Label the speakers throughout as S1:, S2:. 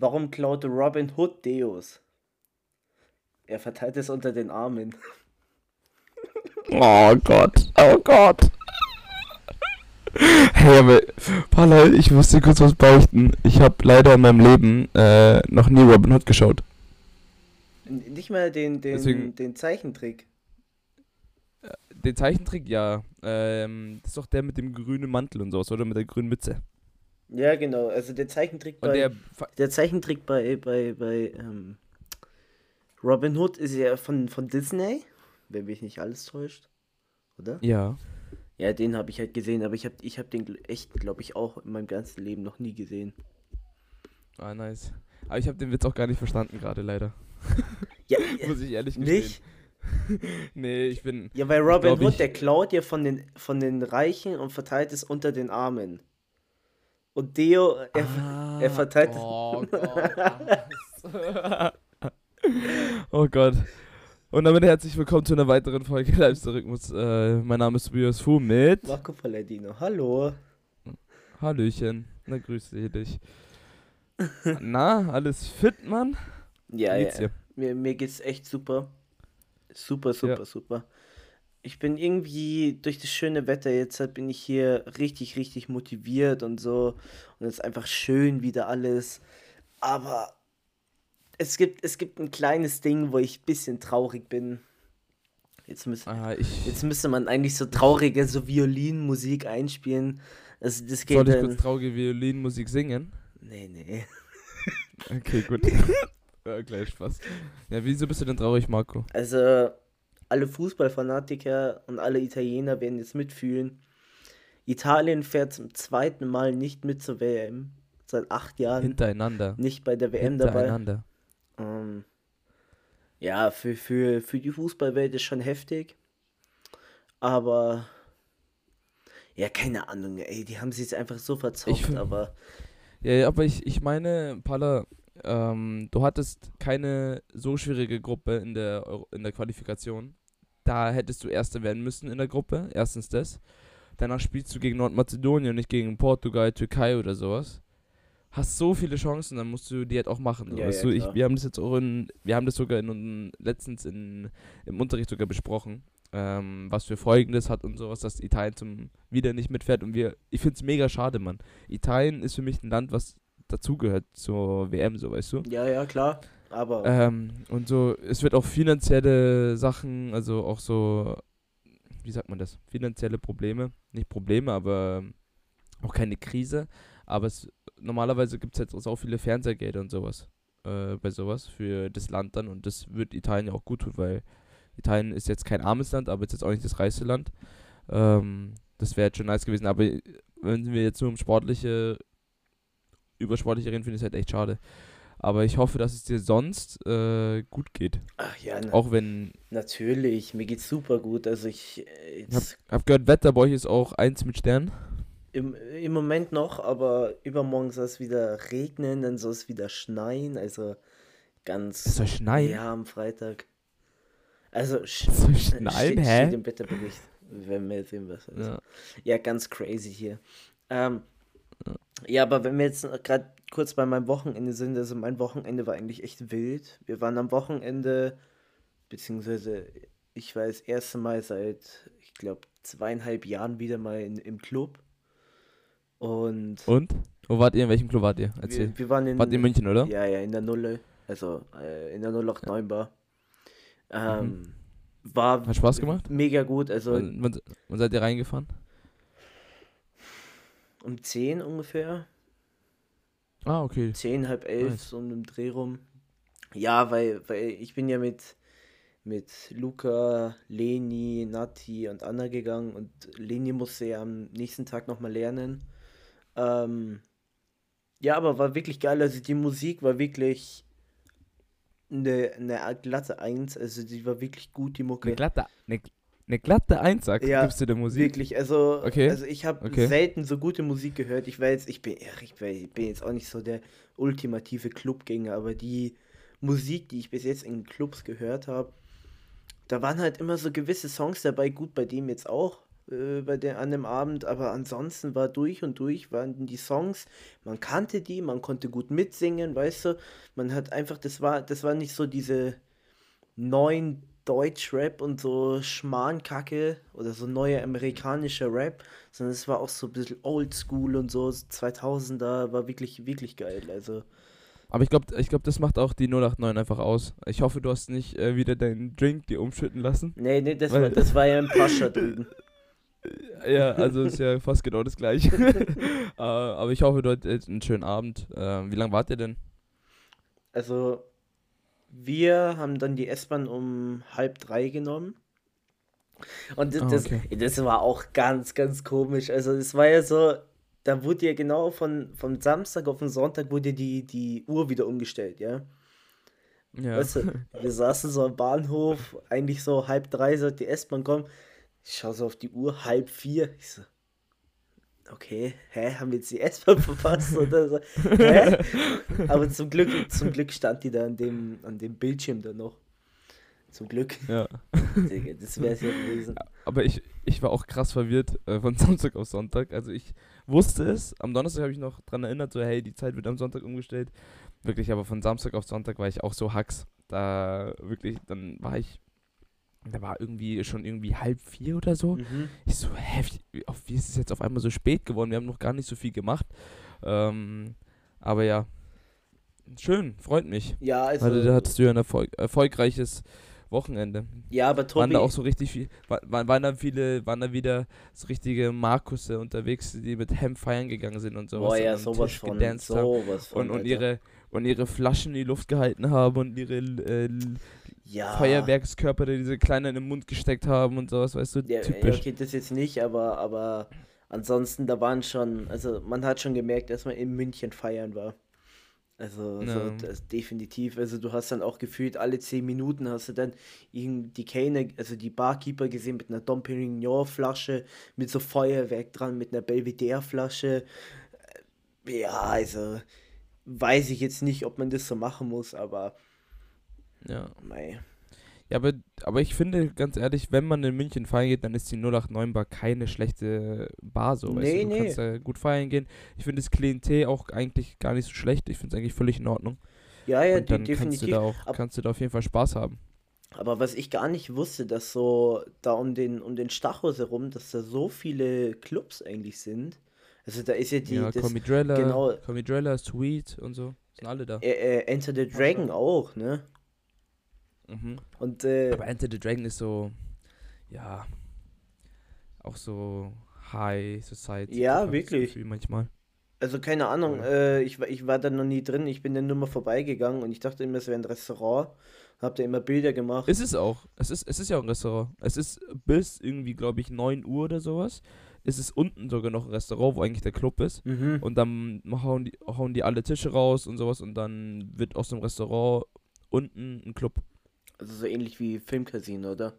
S1: Warum klaute Robin Hood Deos? Er verteilt es unter den Armen.
S2: Oh Gott, oh Gott. Hey, aber, Paula, ich muss dir kurz was beichten. Ich habe leider in meinem Leben äh, noch nie Robin Hood geschaut.
S1: Nicht mal den, den,
S2: Deswegen-
S1: den Zeichentrick.
S2: Den Zeichentrick, ja. Ähm, das ist doch der mit dem grünen Mantel und sowas, oder? Mit der grünen Mütze.
S1: Ja, genau. Also der Zeichentrick bei,
S2: der,
S1: der, Zeichentrick bei, bei, bei ähm, Robin Hood ist ja von, von Disney, wenn mich nicht alles täuscht. Oder?
S2: ja.
S1: Ja, den habe ich halt gesehen, aber ich habe ich hab den echt, glaube ich, auch in meinem ganzen Leben noch nie gesehen.
S2: Ah, nice. Aber ich habe den Witz auch gar nicht verstanden gerade, leider.
S1: Ja,
S2: Muss ich ehrlich gestehen.
S1: nicht?
S2: nee, ich bin.
S1: Ja, weil Robin
S2: glaub,
S1: Hood, der klaut ja von den, von den Reichen und verteilt es unter den Armen. Und Deo, er,
S2: Ah,
S1: er verteilt es.
S2: Oh Gott. oh Gott. Und damit herzlich willkommen zu einer weiteren Folge Live-Rhythmus. Äh, mein Name ist Tobias Fu mit.
S1: Marco Palladino, hallo.
S2: Hallöchen. Na, grüße dich. Na, alles fit, Mann?
S1: Ja,
S2: Wie
S1: ja.
S2: geht's dir?
S1: Mir, mir geht's echt super. Super, super,
S2: Ja.
S1: super. Ich bin irgendwie durch das schöne Wetter jetzt halt bin ich hier richtig, richtig motiviert und so. Und es ist einfach schön wieder alles. Aber es gibt, es gibt ein kleines Ding, wo ich ein bisschen traurig bin. Jetzt, müsste
S2: Ah,
S1: jetzt müsste man eigentlich so traurige, so Violinmusik einspielen. Also das geht
S2: soll ich kurz traurige Violinmusik singen?
S1: Nee, nee.
S2: Okay, gut. ja, gleich Spaß. Ja, wieso bist du denn traurig, Marco?
S1: Also, alle Fußballfanatiker und alle Italiener werden jetzt mitfühlen. Italien fährt zum zweiten Mal nicht mit zur WM. Seit acht Jahren
S2: Hintereinander.
S1: nicht bei der WM dabei.
S2: Hintereinander.
S1: Ähm, ja, für, für, für die Fußballwelt ist schon heftig. Aber. Ja, keine Ahnung, ey, die haben sich jetzt einfach so verzockt,
S2: find-
S1: aber.
S2: Ja, ja, aber ich, ich meine, Palla, ähm, du hattest keine so schwierige Gruppe in der, Euro in der Qualifikation. Da hättest du Erster werden müssen in der Gruppe. Erstens das. Danach spielst du gegen Nordmazedonien, nicht gegen Portugal, Türkei oder sowas. Hast so viele Chancen, dann musst du die halt auch machen.
S1: Ja,
S2: weißt
S1: ja,
S2: du, ich, wir haben das jetzt auch in, wir haben das sogar in, unseren- letztens in, im Unterricht sogar besprochen, ähm, was für Folgen das hat und sowas, dass Italien zum wieder nicht mitfährt und wir, ich finde es mega schade, Mann. Italien ist für mich ein Land, was dazugehört zur WM, so weißt du.
S1: Ja, ja, klar. Aber.
S2: Ähm, und so, es wird auch finanzielle Sachen, also auch so, wie sagt man das? Finanzielle Probleme, nicht Probleme, aber auch keine Krise. Aber es, normalerweise gibt es jetzt auch viele Fernsehgelder und sowas äh, bei sowas für das Land dann und das wird Italien ja auch gut tun, weil Italien ist jetzt kein armes Land, aber ist jetzt auch nicht das reichste Land. Ähm, das wäre jetzt schon nice gewesen, aber wenn wir jetzt nur um sportliche, über sportliche reden, finde ich es halt echt schade. Aber ich hoffe, dass es dir sonst äh, gut geht.
S1: ach ja, na,
S2: Auch wenn,
S1: natürlich, mir geht's super gut. Also ich. äh,
S2: ich hab, hab gehört, Wetter bei euch ist auch eins mit Sternen.
S1: Im, Im Moment noch, aber übermorgen soll es wieder regnen, dann soll es wieder schneien, also ganz.
S2: Es soll schneien?
S1: Ja, am Freitag. Also, sch
S2: soll
S1: äh,
S2: schneien,
S1: steht,
S2: hä?
S1: steht im Wetterbericht. Wenn wir sehen, was.
S2: Ja.
S1: Ja, ganz crazy hier. Ähm,
S2: ja,
S1: aber wenn wir jetzt gerade kurz bei meinem Wochenende sind, also mein Wochenende war eigentlich echt wild. Wir waren am Wochenende, beziehungsweise ich war das erste Mal seit, ich glaube, zweieinhalb Jahren wieder mal in, im Club. Und
S2: Und? Wo wart ihr? In welchem Club wart ihr? Erzähl.
S1: wir, wir waren in,
S2: Wart ihr in München, oder?
S1: ja, ja, in der Nulle, also äh, in der 089 Bar. Ähm, war
S2: Mhm. Hat Spaß gemacht?
S1: mega gut, also
S2: Wann, wann, wann seid ihr reingefahren?
S1: um 10 ungefähr.
S2: Ah, okay.
S1: 10, halb elf,
S2: Nice.
S1: so um den Dreh rum. Ja, weil, weil ich bin ja mit, mit Luca, Leni, Nati und Anna gegangen und Leni musste ja am nächsten Tag nochmal lernen. Ähm, ja, aber war wirklich geil. Also die Musik war wirklich eine, eine glatte Eins. Also die war wirklich gut, die Mucke.
S2: Eine glatte, eine, eine glatte Eins, sagst
S1: Ja,
S2: gibst du der Musik.
S1: Wirklich, also,
S2: Okay,
S1: also ich habe
S2: okay.
S1: selten so gute Musik gehört. Ich weiß, ich bin, ja, ich bin ich bin jetzt auch nicht so der ultimative Clubgänger, aber die Musik, die ich bis jetzt in Clubs gehört habe, da waren halt immer so gewisse Songs dabei, gut bei dem jetzt auch, äh, bei der, an dem Abend, aber ansonsten war durch und durch, waren die Songs, man kannte die, man konnte gut mitsingen, weißt du, man hat einfach, das war, das war nicht so diese neuen Deutsch-Rap und so Schmarrnkacke oder so neuer amerikanischer Rap, sondern es war auch so ein bisschen Oldschool und so, 2000er, war wirklich, wirklich geil, also.
S2: Aber ich glaube, ich glaub, das macht auch die 089 einfach aus. Ich hoffe, du hast nicht äh, wieder deinen Drink dir umschütten lassen.
S1: Nee, nee, das, war, das war ja ein Pascha drüben.
S2: Ja, also ist ja fast genau das gleiche. uh, aber ich hoffe, du hattest einen schönen Abend. Uh, wie lange wart ihr denn?
S1: Also, wir haben dann die S-Bahn um halb drei genommen. Und das, oh, okay. das, das, war auch ganz, ganz komisch. Also, es war ja so, da wurde ja genau von, vom Samstag auf den Sonntag wurde die, die Uhr wieder umgestellt, ja. Ja. Weißt du, wir saßen so am Bahnhof, eigentlich so halb drei sollte die S-Bahn kommen. Ich schaue so auf die Uhr, halb vier. Ich so, okay, hä, haben wir jetzt die S-Bahn verpasst oder so? Hä? Aber zum Glück, zum Glück stand die da an dem, an dem Bildschirm da noch. Zum Glück. Ja.
S2: das wäre es ja gewesen. Aber ich, ich war auch krass verwirrt äh, von Samstag auf Sonntag. Also ich wusste es. Am Donnerstag habe ich noch dran erinnert, so hey, die Zeit wird am Sonntag umgestellt. Wirklich, aber von Samstag auf Sonntag war ich auch so hacks. Da wirklich, dann war ich da war irgendwie schon irgendwie halb vier oder so. Mhm. Ich so, hä, wie, wie, ist es jetzt auf einmal so spät geworden? Wir haben noch gar nicht so viel gemacht. Ähm, aber ja, schön, freut mich. Ja, also. also da hattest du ja ein Erfolg, erfolgreiches Wochenende.
S1: Ja, aber Tobi.
S2: Waren da auch so richtig viel, waren, waren da viele, waren da wieder so richtige Markusse unterwegs, die mit Hemd feiern gegangen sind und sowas. Boah, ja, sowas Tisch von, sowas von, und, und ihre, und ihre Flaschen in die Luft gehalten haben und ihre äh, ja. Feuerwerkskörper, die diese Kleinen in den Mund gesteckt haben und sowas, weißt du,
S1: ja, typisch. Okay, das jetzt nicht, aber, aber ansonsten, da waren schon, also man hat schon gemerkt, dass man in München feiern war. Also ja. so, das, definitiv. Also du hast dann auch gefühlt alle zehn Minuten hast du dann die Kellner, also die Barkeeper gesehen mit einer Dom Perignon Flasche, mit so Feuerwerk dran, mit einer Belvedere Flasche. Ja, also weiß ich jetzt nicht, ob man das so machen muss, aber
S2: ja. Mei. Ja, aber, aber ich finde, ganz ehrlich, wenn man in München feiern geht, dann ist die 089 Bar keine schlechte Bar so. Nee, weißt du, du nee. kannst da gut feiern gehen. Ich finde das Klientel auch eigentlich gar nicht so schlecht. Ich finde es eigentlich völlig in Ordnung. Ja, ja, Und dann definitiv. Kannst du, da auch, Ab kannst du da auf jeden Fall Spaß haben.
S1: Aber was ich gar nicht wusste, dass so da um den, um den Stachus herum, dass da so viele Clubs eigentlich sind. Also da ist ja die. Ja,
S2: Comidrella, genau, Comidrella, Sweet und so. Sind alle da.
S1: Äh, äh, Enter the Dragon auch, ne?
S2: Mhm. Und, äh, Aber Enter the Dragon ist so, ja, auch so High Society.
S1: Ja, wirklich. Wie manchmal. Also keine Ahnung, äh, ich, ich war da noch nie drin, ich bin dann nur mal vorbeigegangen und ich dachte immer, es wäre ein Restaurant. Hab da immer Bilder gemacht.
S2: Ist es auch. Es ist, es ist ja auch ein Restaurant. Es ist bis irgendwie, glaube ich, 9 Uhr oder sowas. Ist es unten sogar noch ein Restaurant, wo eigentlich der Club ist. Mhm. Und dann hauen die, hauen die alle Tische raus und sowas und dann wird aus dem Restaurant unten ein Club.
S1: Also so ähnlich wie Filmcasino, oder?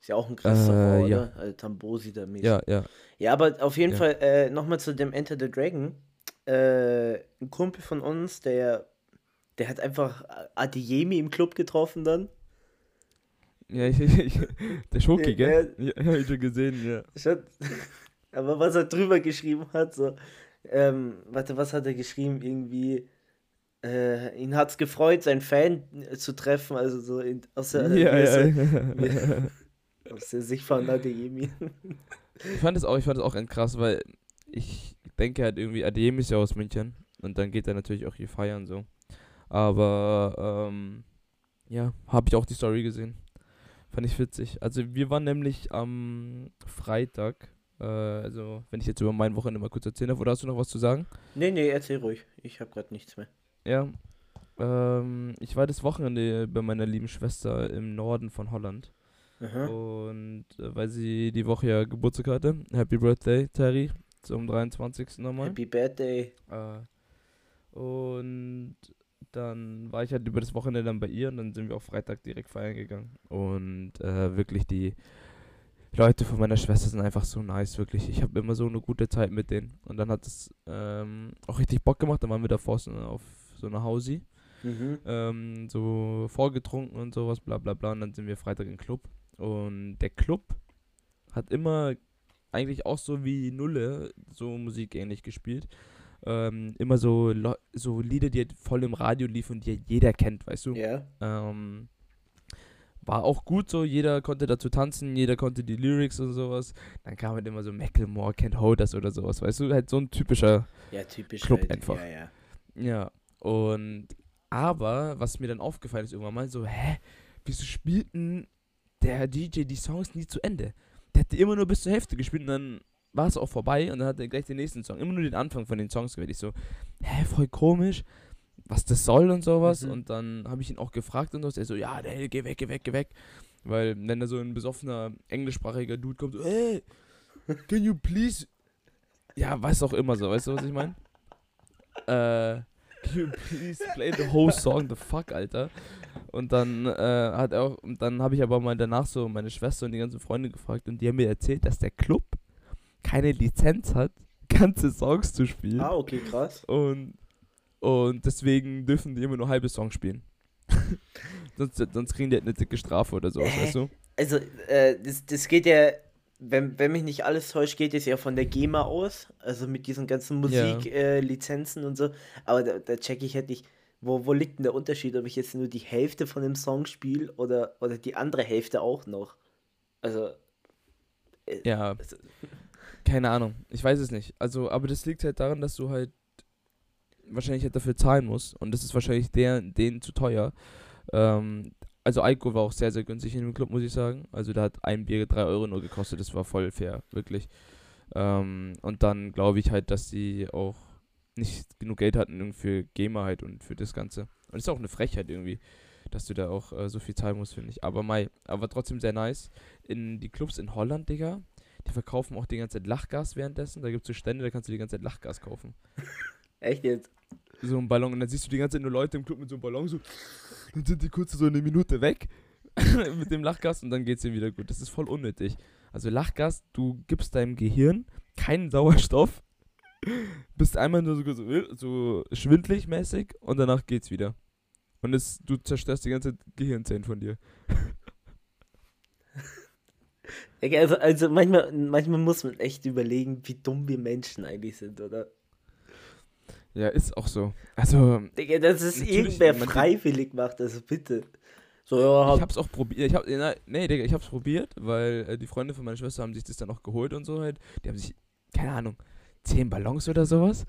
S1: Ist ja auch ein Restaurant, äh, ja. oder? Also Tambosi da mäßig. Ja, ja. Ja, aber auf jeden ja. Fall äh, nochmal zu dem Enter the Dragon. Äh, ein Kumpel von uns, der, der hat einfach Adeyemi im Club getroffen dann.
S2: Ja, ich, ich, der Schoki, gell? Ja, ja, hab ich schon gesehen, ja. Schon,
S1: aber was er drüber geschrieben hat, so, ähm, warte, was hat er geschrieben? Irgendwie, äh, ihn hat es gefreut, seinen Fan zu treffen, also so in, aus, der, ja, ja, ja. aus der Sicht von Adeyemi.
S2: Ich fand es auch, ich fand es auch krass, weil ich denke halt irgendwie, Adeyemi ist ja aus München und dann geht er natürlich auch hier feiern so. Aber ähm, ja, habe ich auch die Story gesehen. Fand ich witzig. Also wir waren nämlich am Freitag, äh, also wenn ich jetzt über mein Wochenende mal kurz erzählen darf, oder hast du noch was zu sagen?
S1: Nee, nee, erzähl ruhig. Ich habe gerade nichts mehr.
S2: Ja. Ähm, ich war das Wochenende bei meiner lieben Schwester im Norden von Holland. Aha. Und äh, weil sie die Woche ja Geburtstag hatte. Happy Birthday, Terry. Zum 23. nochmal.
S1: Happy Birthday.
S2: Äh, und dann war ich halt über das Wochenende dann bei ihr und dann sind wir auch Freitag direkt feiern gegangen. Und äh, wirklich die Leute von meiner Schwester sind einfach so nice, wirklich. Ich habe immer so eine gute Zeit mit denen. Und dann hat es ähm, auch richtig Bock gemacht. Dann waren wir davor so auf so einer Hausi. Mhm. Ähm, so vorgetrunken und sowas, bla bla bla. Und dann sind wir Freitag im Club. Und der Club hat immer eigentlich auch so wie Nulle so Musik ähnlich gespielt. Ähm, immer so, so Lieder, die halt voll im Radio liefen und die jeder kennt, weißt du?
S1: Ja.
S2: Ähm, war auch gut so, jeder konnte dazu tanzen, jeder konnte die Lyrics und sowas. Dann kam halt immer so Macklemore, Can't Hold Us oder sowas, weißt du, halt so ein typischer
S1: ja, typisch
S2: Club
S1: halt.
S2: einfach.
S1: Ja, ja.
S2: Ja, und aber, was mir dann aufgefallen ist irgendwann mal, so, hä, wieso spielt denn der DJ die Songs nie zu Ende? Der hat die immer nur bis zur Hälfte gespielt und dann war es auch vorbei und dann hat er gleich den nächsten Song, immer nur den Anfang von den Songs gehört. Ich so, hä, voll komisch was das soll und sowas.
S1: Mhm.
S2: Und dann habe ich ihn auch gefragt und so. Er so, ja, nee, geh weg, geh weg, geh weg. Weil, wenn da so ein besoffener englischsprachiger Dude kommt, so, hey, can you please. Ja, weiß auch immer so, weißt du, was ich meine? Äh, please play the whole song, the fuck, Alter. Und dann äh, hat er auch, und dann habe ich aber mal danach so meine Schwester und die ganzen Freunde gefragt und die haben mir erzählt, dass der Club keine Lizenz hat, ganze Songs zu spielen.
S1: Ah, okay, krass.
S2: Und und deswegen dürfen die immer nur halbe Songs spielen. sonst, sonst kriegen die halt eine dicke Strafe oder sowas, weißt du?
S1: Also, äh, das, das geht ja, wenn, wenn mich nicht alles täuscht, geht es ja von der GEMA aus, also mit diesen ganzen Musiklizenzen
S2: Ja.
S1: äh, und so. Aber da, da check ich halt nicht, wo, wo liegt denn der Unterschied, ob ich jetzt nur die Hälfte von dem Song spiele oder, oder die andere Hälfte auch noch. Also,
S2: Ja,
S1: also,
S2: keine Ahnung. Ich weiß es nicht. Also, aber das liegt halt daran, dass du halt wahrscheinlich halt dafür zahlen musst. Und das ist wahrscheinlich der, denen zu teuer. Ähm, also Alkohol war auch sehr, sehr günstig in dem Club, muss ich sagen. Also da hat ein Bier 3 Euro nur gekostet. Das war voll fair, wirklich. Ähm, und dann glaube ich halt, dass sie auch nicht genug Geld hatten für GEMA halt und für das Ganze. Und das ist auch eine Frechheit irgendwie, dass du da auch äh, so viel zahlen musst, finde ich. Aber Mai, aber trotzdem sehr nice. In die Clubs in Holland, Digga, die verkaufen auch die ganze Zeit Lachgas währenddessen. Da gibt es so Stände, da kannst du die ganze Zeit Lachgas kaufen.
S1: echt jetzt?
S2: So ein Ballon und dann siehst du die ganze Zeit nur Leute im Club mit so einem Ballon so. Dann sind die kurz so eine Minute weg mit dem Lachgas und dann geht's ihnen wieder gut. Das ist voll unnötig. Also Lachgas, du gibst deinem Gehirn keinen Sauerstoff, bist einmal nur so, so, so schwindlig mäßig und danach geht's wieder. Und es, du zerstörst die ganze Gehirnzellen von dir.
S1: Also, also manchmal, manchmal muss man echt überlegen, wie dumm wir Menschen eigentlich sind, oder?
S2: Ja, ist auch so. Also,
S1: Digga, dass es irgendwer freiwillig macht, also bitte. So, ja,
S2: ich hab's auch probiert. Ich hab, na, nee, Digga, ich hab's probiert, weil äh, die Freunde von meiner Schwester haben sich das dann auch geholt und so halt. Die haben sich, keine Ahnung, 10 Ballons oder sowas.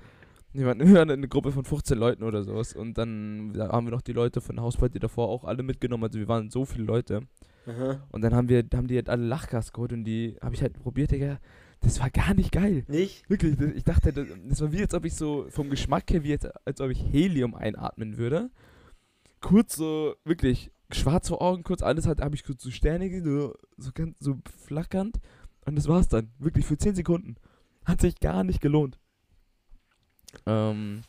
S2: Die waren, wir waren eine Gruppe von 15 Leuten oder sowas. Und dann da haben wir noch die Leute von der Hausparty davor auch alle mitgenommen. Also wir waren so viele Leute.
S1: Aha.
S2: Und dann haben wir, haben die halt alle Lachgas geholt und die habe ich halt probiert, Digga. Das war gar nicht geil.
S1: Nicht?
S2: Wirklich, das, ich dachte, das, das war wie, als ob ich so vom Geschmack her, wie jetzt, als ob ich Helium einatmen würde. Kurz so, wirklich, schwarz vor Augen, kurz alles hat, habe ich kurz so Sterne gesehen, so, so, ganz, so flackernd. Und das war's dann. Wirklich, für 10 Sekunden. Hat sich gar nicht gelohnt. Ähm,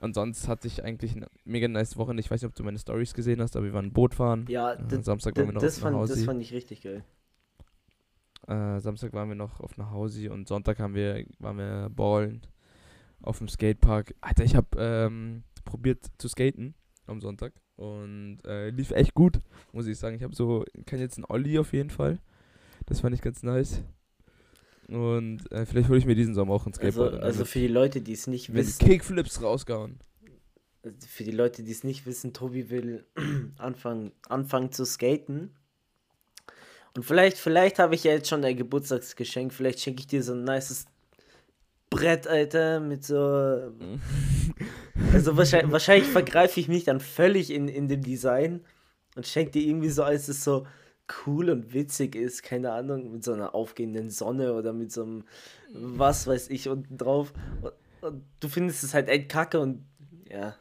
S2: und sonst hatte ich eigentlich eine mega nice Woche. Ich weiß nicht, ob du meine Stories gesehen hast, aber wir waren Boot fahren.
S1: Ja,
S2: Äh, Samstag waren wir noch
S1: das, fand, das
S2: Hausi.
S1: fand ich richtig geil.
S2: Äh, Samstag waren wir noch auf einer Hausi und Sonntag haben wir, waren wir ballen auf dem Skatepark. Alter, ich habe ähm, probiert zu skaten am Sonntag und äh, lief echt gut, muss ich sagen. Ich habe so, kann jetzt einen Olli auf jeden Fall. Das fand ich ganz nice. Und äh, vielleicht hole ich mir diesen Sommer auch ein
S1: Also,
S2: Skateboard.
S1: also
S2: dann
S1: für die Leute, die es nicht wissen,
S2: Kickflips rausgehauen.
S1: für die Leute, die es nicht wissen, Tobi will anfangen, anfangen zu skaten. Und vielleicht, vielleicht habe ich ja jetzt schon ein Geburtstagsgeschenk. Vielleicht schenke ich dir so ein nices Brett, Alter, mit so. Also wahrscheinlich, wahrscheinlich vergreife ich mich dann völlig in, in dem Design und schenke dir irgendwie so, als es so cool und witzig ist, keine Ahnung, mit so einer aufgehenden Sonne oder mit so einem was weiß ich unten drauf. Und, und du findest es halt echt kacke und ja.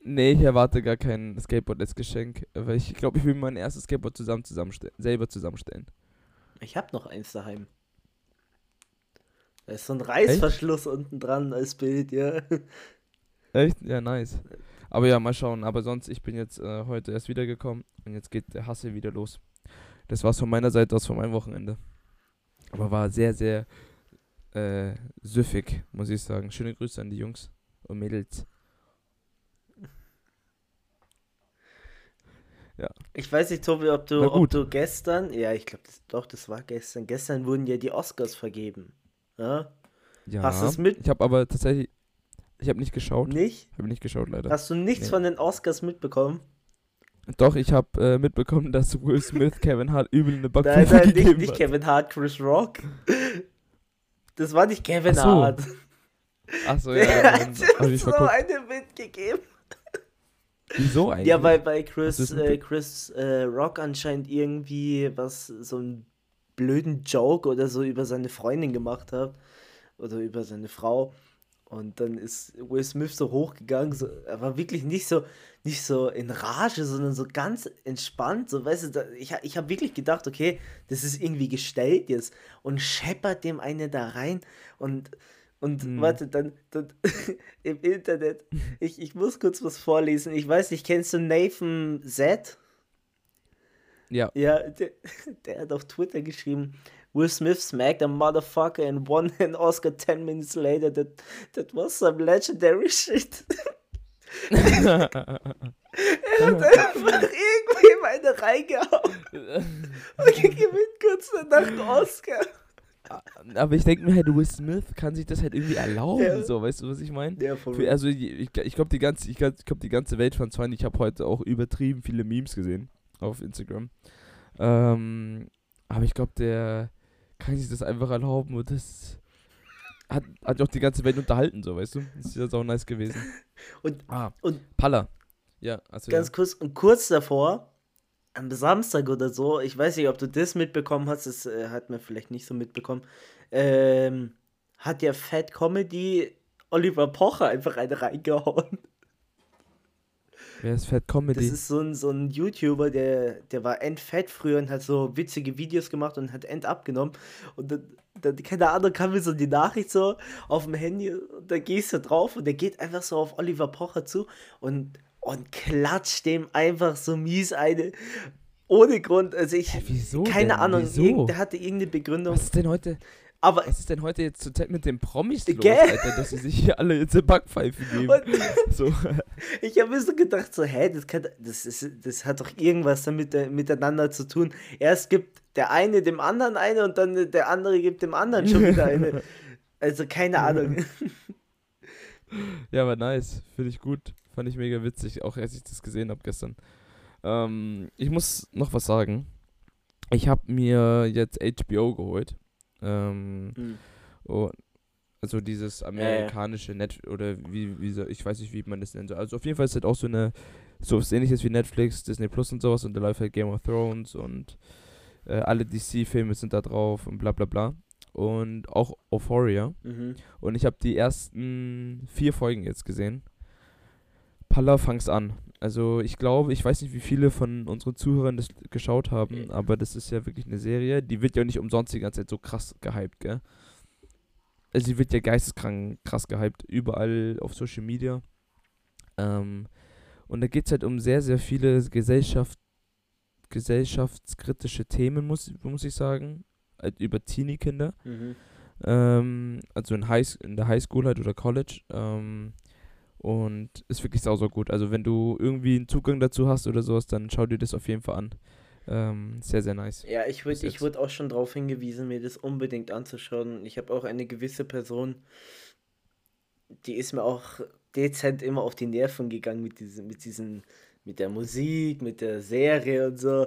S2: Nee, ich erwarte gar kein Skateboard als Geschenk, weil ich glaube, ich will mein erstes Skateboard zusammen zusammenstellen, selber zusammenstellen.
S1: Ich habe noch eins daheim. Da ist so ein Reißverschluss unten dran als Bild, ja.
S2: Echt? Ja, nice. Aber ja, mal schauen. Aber sonst, ich bin jetzt äh, heute erst wiedergekommen und jetzt geht der Hassel wieder los. Das war's von meiner Seite aus von meinem Wochenende. Aber war sehr, sehr äh, süffig, muss ich sagen. Schöne Grüße an die Jungs und Mädels. Ja.
S1: Ich weiß nicht, Tobi, ob du, ob du gestern, ja, ich glaube, doch, das war gestern. Gestern wurden ja die Oscars vergeben. Ja?
S2: Ja.
S1: Hast du's mit-
S2: Ich habe aber tatsächlich, ich habe nicht geschaut.
S1: Nicht?
S2: Habe nicht geschaut leider.
S1: Hast du nichts
S2: Nee.
S1: von den Oscars mitbekommen?
S2: Doch, ich habe äh, mitbekommen, dass Will Smith Kevin Hart übel eine
S1: Nein,
S2: Backpfeife
S1: nein, nicht,
S2: gegeben
S1: nicht
S2: hat.
S1: Kevin Hart, Chris Rock. Das war nicht Kevin
S2: Ach so.
S1: Hart.
S2: Achso, ja,
S1: Der
S2: ja,
S1: hat
S2: ich
S1: so eine mitgegeben.
S2: Wieso eigentlich?
S1: Ja, weil bei Chris, äh, Chris äh, Rock anscheinend irgendwie was, so einen blöden Joke oder so über seine Freundin gemacht hat. Oder über seine Frau. Und dann ist Will Smith so hochgegangen. So, er war wirklich nicht so, nicht so in Rage, sondern so ganz entspannt. So, weißt du, da, ich, ich habe wirklich gedacht, okay, das ist irgendwie gestellt jetzt. Und scheppert dem eine da rein. Und, und
S2: Hm.
S1: warte, dann, dann im Internet. Ich, ich muss kurz was vorlesen. Ich weiß nicht, kennst du Nathan Z?
S2: Ja.
S1: Ja, der, der hat auf Twitter geschrieben, Will Smith smacked a motherfucker and won an Oscar 10 minutes later. That, that was some legendary shit. er hat einfach irgendwem eine reingehauen und gewinnt kurz danach einen Oscar.
S2: Aber ich denke mir halt, Will Smith kann sich das halt irgendwie erlauben,
S1: Ja.
S2: so, weißt du, was ich meine?
S1: Ja, voll.
S2: Also ich, ich glaube die ganze, ich glaub, die ganze Welt fand zwar, ich habe heute auch übertrieben viele Memes gesehen auf Instagram. Ähm, aber ich glaube, der kann sich das einfach erlauben und das hat, hat auch die ganze Welt unterhalten, so, weißt du? Das ist ja so nice gewesen.
S1: Und-
S2: ah,
S1: und-
S2: Palla. Ja, also
S1: Ganz kurz, und kurz davor, am Samstag oder so, ich weiß nicht, ob du das mitbekommen hast, das äh, hat man vielleicht nicht so mitbekommen, ähm, hat ja Fat Comedy Oliver Pocher einfach eine reingehauen.
S2: wer ist Fat Comedy?
S1: Das ist so ein, so ein YouTuber, der, der war endfett früher und hat so witzige Videos gemacht und hat end abgenommen. Und dann, dann keine Ahnung, kam mir so die Nachricht so auf dem Handy und da gehst du drauf und der geht einfach so auf Oliver Pocher zu und, und klatscht dem einfach so mies eine. Ohne Grund, also ich,
S2: Hä, wieso
S1: keine
S2: denn?
S1: Ahnung,
S2: Wieso?
S1: irgend, der hatte irgendeine Begründung.
S2: was ist denn heute,
S1: Aber
S2: was ist denn heute jetzt zur Zeit mit den Promis los,
S1: Gell?
S2: Alter, dass sie sich hier alle jetzt eine Backpfeife geben?
S1: Und-
S2: so.
S1: Ich habe mir so gedacht, so, hä, das, kann, das, ist, das hat doch irgendwas damit äh, miteinander zu tun. Erst gibt der eine dem anderen eine und dann der andere gibt dem anderen schon wieder eine. Also keine Ahnung.
S2: Ja, aber nice. Finde ich gut. Fand ich mega witzig, auch als ich das gesehen habe gestern. Ähm, ich muss noch was sagen. Ich habe mir jetzt HBO geholt. Ähm,
S1: Hm.
S2: oh, also dieses amerikanische Net oder wie, wie so, ich weiß nicht, wie man das nennt. Also auf jeden Fall ist das auch so eine, so was ähnliches wie Netflix, Disney Plus und sowas und da läuft halt Game of Thrones und äh, alle DC-Filme sind da drauf und bla bla bla. Und auch Euphoria.
S1: Mhm.
S2: Und ich habe die ersten vier Folgen jetzt gesehen. Palla, fang's an. Also ich glaube, ich weiß nicht, wie viele von unseren Zuhörern das geschaut haben, aber das ist ja wirklich eine Serie. Die wird ja nicht umsonst die ganze Zeit so krass gehypt, gell? Also sie wird ja geisteskrank krass gehypt, überall auf Social Media. Ähm, und da geht es halt um sehr, sehr viele Gesellschaft, gesellschaftskritische Themen, muss, muss ich sagen. Halt über Teenie-Kinder
S1: Mhm.
S2: ähm, also in, High, in der Highschool halt oder College. Ähm, und ist wirklich sau, sau gut. Also wenn du irgendwie einen Zugang dazu hast oder sowas, dann schau dir das auf jeden Fall an. Ähm, sehr, sehr nice.
S1: Ja, ich wurde ich wurde auch schon darauf hingewiesen, mir das unbedingt anzuschauen. Ich habe auch eine gewisse Person, die ist mir auch dezent immer auf die Nerven gegangen mit diesem, mit diesen, mit der Musik, mit der Serie und so.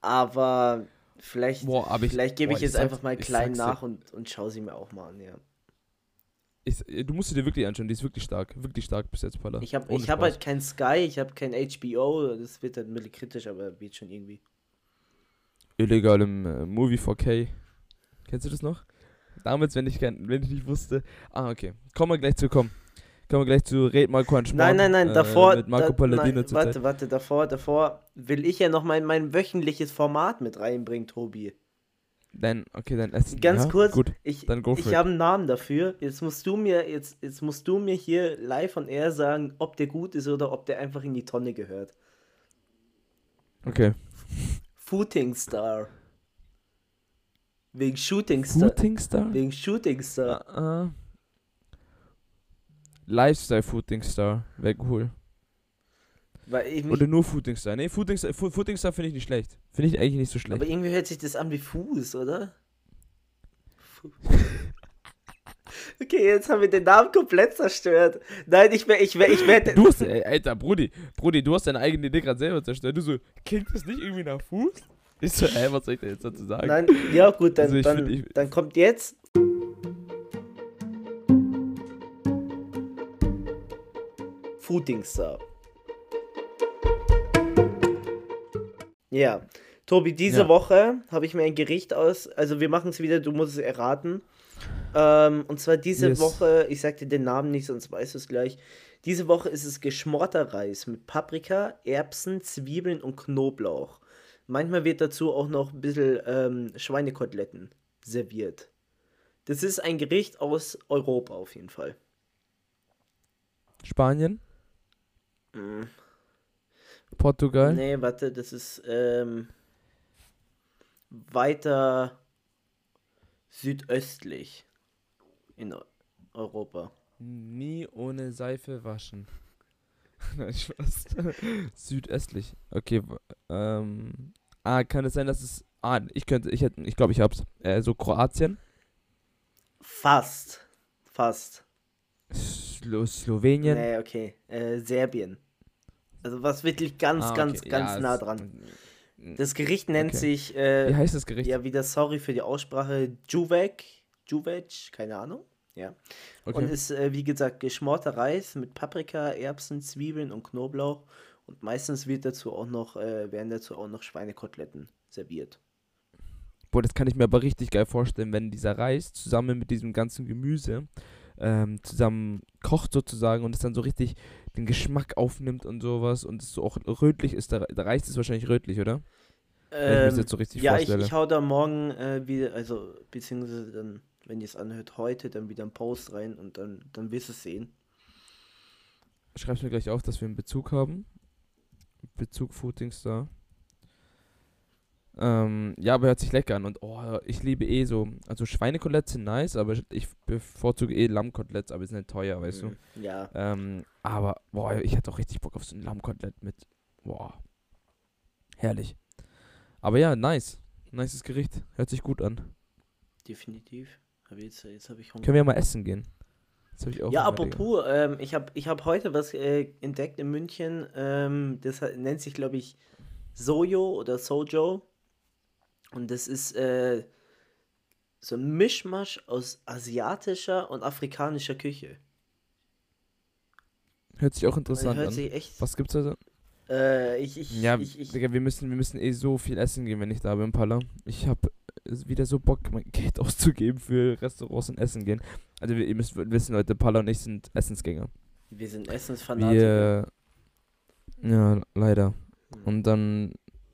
S1: Aber vielleicht,
S2: Boah, aber ich-
S1: vielleicht gebe ich
S2: ich
S1: jetzt einfach mal klein nach und, und schaue sie mir auch mal an, ja.
S2: Ich, du musst sie dir wirklich anschauen, die ist wirklich stark. Wirklich stark bis jetzt, Palla.
S1: Ich habe hab halt kein Sky, ich habe kein HBO, das wird halt ein bisschen kritisch, aber wird schon irgendwie.
S2: Illegal im äh, Movie 4K. Kennst du das noch? Damals, wenn ich, kein, wenn ich nicht wusste. Ah, okay. Kommen wir gleich zu, komm. Kommen wir gleich zu Red Marco an
S1: Nein, nein, nein, davor.
S2: Mit Marco
S1: da,
S2: Palladino
S1: nein, warte,
S2: Zeit.
S1: warte, davor, davor will ich ja noch mal mein wöchentliches Format mit reinbringen, Tobi.
S2: Dann, okay, dann essen.
S1: Ganz
S2: ja?
S1: kurz,
S2: Gut.
S1: ich, ich habe einen Namen dafür. Jetzt musst du mir jetzt, jetzt musst du mir hier live on air sagen, ob der gut ist oder ob der einfach in die Tonne gehört.
S2: Okay.
S1: Footing Star. Wegen Shooting Star.
S2: Footing Star?
S1: Wegen Shooting Star.
S2: Uh, Lifestyle Footing Star. Wäre cool.
S1: Weil ich mich,
S2: Oder nur Footingstar? Nee, Footingstar, Fu- Footingstar finde ich nicht schlecht. Finde ich eigentlich nicht so schlecht.
S1: aber irgendwie hört sich das an wie Fuß, oder? Okay, jetzt haben wir den Namen komplett zerstört. Nein, ich werde, ich werde, ich werde.
S2: Du hast, ey, Alter, Brudi, Brudi, du hast deine eigene Idee gerade selber zerstört. Du so, klingt das nicht irgendwie nach Fuß? Ich so, ey, was soll ich da jetzt dazu sagen?
S1: Nein, ja gut, dann,
S2: Also
S1: dann,
S2: find, ich-
S1: dann kommt jetzt. Footingstar. Ja, Tobi, diese
S2: Ja.
S1: Woche habe ich mir ein Gericht aus. Also wir machen es wieder, du musst es erraten. Ähm, und zwar diese
S2: Yes.
S1: Woche, ich sag dir den Namen nicht, sonst weißt du es gleich. Diese Woche ist es geschmorter Reis mit Paprika, Erbsen, Zwiebeln und Knoblauch. Manchmal wird dazu auch noch ein bisschen ähm, Schweinekoteletten serviert. Das ist ein Gericht aus Europa auf jeden Fall.
S2: Spanien?
S1: Mm.
S2: Portugal?
S1: Nee, warte, das ist ähm, weiter südöstlich in Eu- Europa.
S2: Nie ohne Seife waschen. Nein, Spaß. Südöstlich. Okay, ähm. Ah, kann es sein, dass es. Ah, ich könnte, ich hätte, ich glaube, ich hab's. Äh, so Kroatien?
S1: Fast. Fast.
S2: Slo Slowenien?
S1: Nee, okay. Äh, Serbien. Also was wirklich ganz,
S2: Ah,
S1: ganz,
S2: okay,
S1: ganz
S2: ja,
S1: nah dran. Das Gericht nennt
S2: Okay.
S1: sich,
S2: Wie
S1: äh,
S2: heißt das Gericht?
S1: ja, wieder sorry für die Aussprache, Juvek. Juvec, keine Ahnung. Ja. Und
S2: okay.
S1: ist, äh, wie gesagt, geschmorter Reis mit Paprika, Erbsen, Zwiebeln und Knoblauch. Und meistens wird dazu auch noch, äh, werden dazu auch noch Schweinekoteletten serviert.
S2: Boah, das kann ich mir aber richtig geil vorstellen, wenn dieser Reis zusammen mit diesem ganzen Gemüse ähm, zusammen kocht sozusagen und es dann so richtig den Geschmack aufnimmt und sowas und es so auch rötlich ist. Der, der Reis ist wahrscheinlich rötlich, oder? Wenn ich mir
S1: Ähm,
S2: jetzt so richtig
S1: ja, ich,
S2: vorstelle.
S1: ich hau da morgen äh, wieder, also beziehungsweise dann, wenn ihr es anhört, heute dann wieder einen Post rein und dann, dann wirst du es sehen.
S2: Schreib's mir gleich auf, dass wir einen Bezug haben. Bezug Footingstar. Ähm, ja, aber hört sich lecker an. Und oh, ich liebe eh so. Also Schweinekoteletts sind nice, aber ich- bevorzuge eh Lammkoteletts, aber die sind halt teuer, weißt du.
S1: Mhm. Ja.
S2: Ähm, aber, boah, ich hätte auch richtig Bock auf so ein Lammkotelett mit. Boah. Herrlich. Aber ja, nice. Nices Gericht. Hört sich gut an.
S1: Definitiv. Aber jetzt, jetzt habe ich Hunger.
S2: Können wir mal essen gehen?
S1: Ja, apropos, ähm, ich habe ich hab heute was äh, entdeckt in München. Ähm, das nennt sich, glaube ich, Sojo oder Sojo. Und das ist äh, so ein Mischmasch aus asiatischer und afrikanischer Küche.
S2: Hört sich auch interessant
S1: hört
S2: an.
S1: sich echt.
S2: Was gibt's da so?
S1: Äh, ich, ich,
S2: Ja,
S1: ich, ich,
S2: Digga, wir müssen, wir müssen eh so viel essen gehen, wenn ich da bin, Palla. Ich hab äh, wieder so Bock, mein Geld auszugeben für Restaurants und Essen gehen. Also wir, ihr müsst wissen, Leute, Palla und ich sind Essensgänger.
S1: wir sind Essensfanatiker.
S2: Wir, ja, leider.
S1: Hm.
S2: Und dann,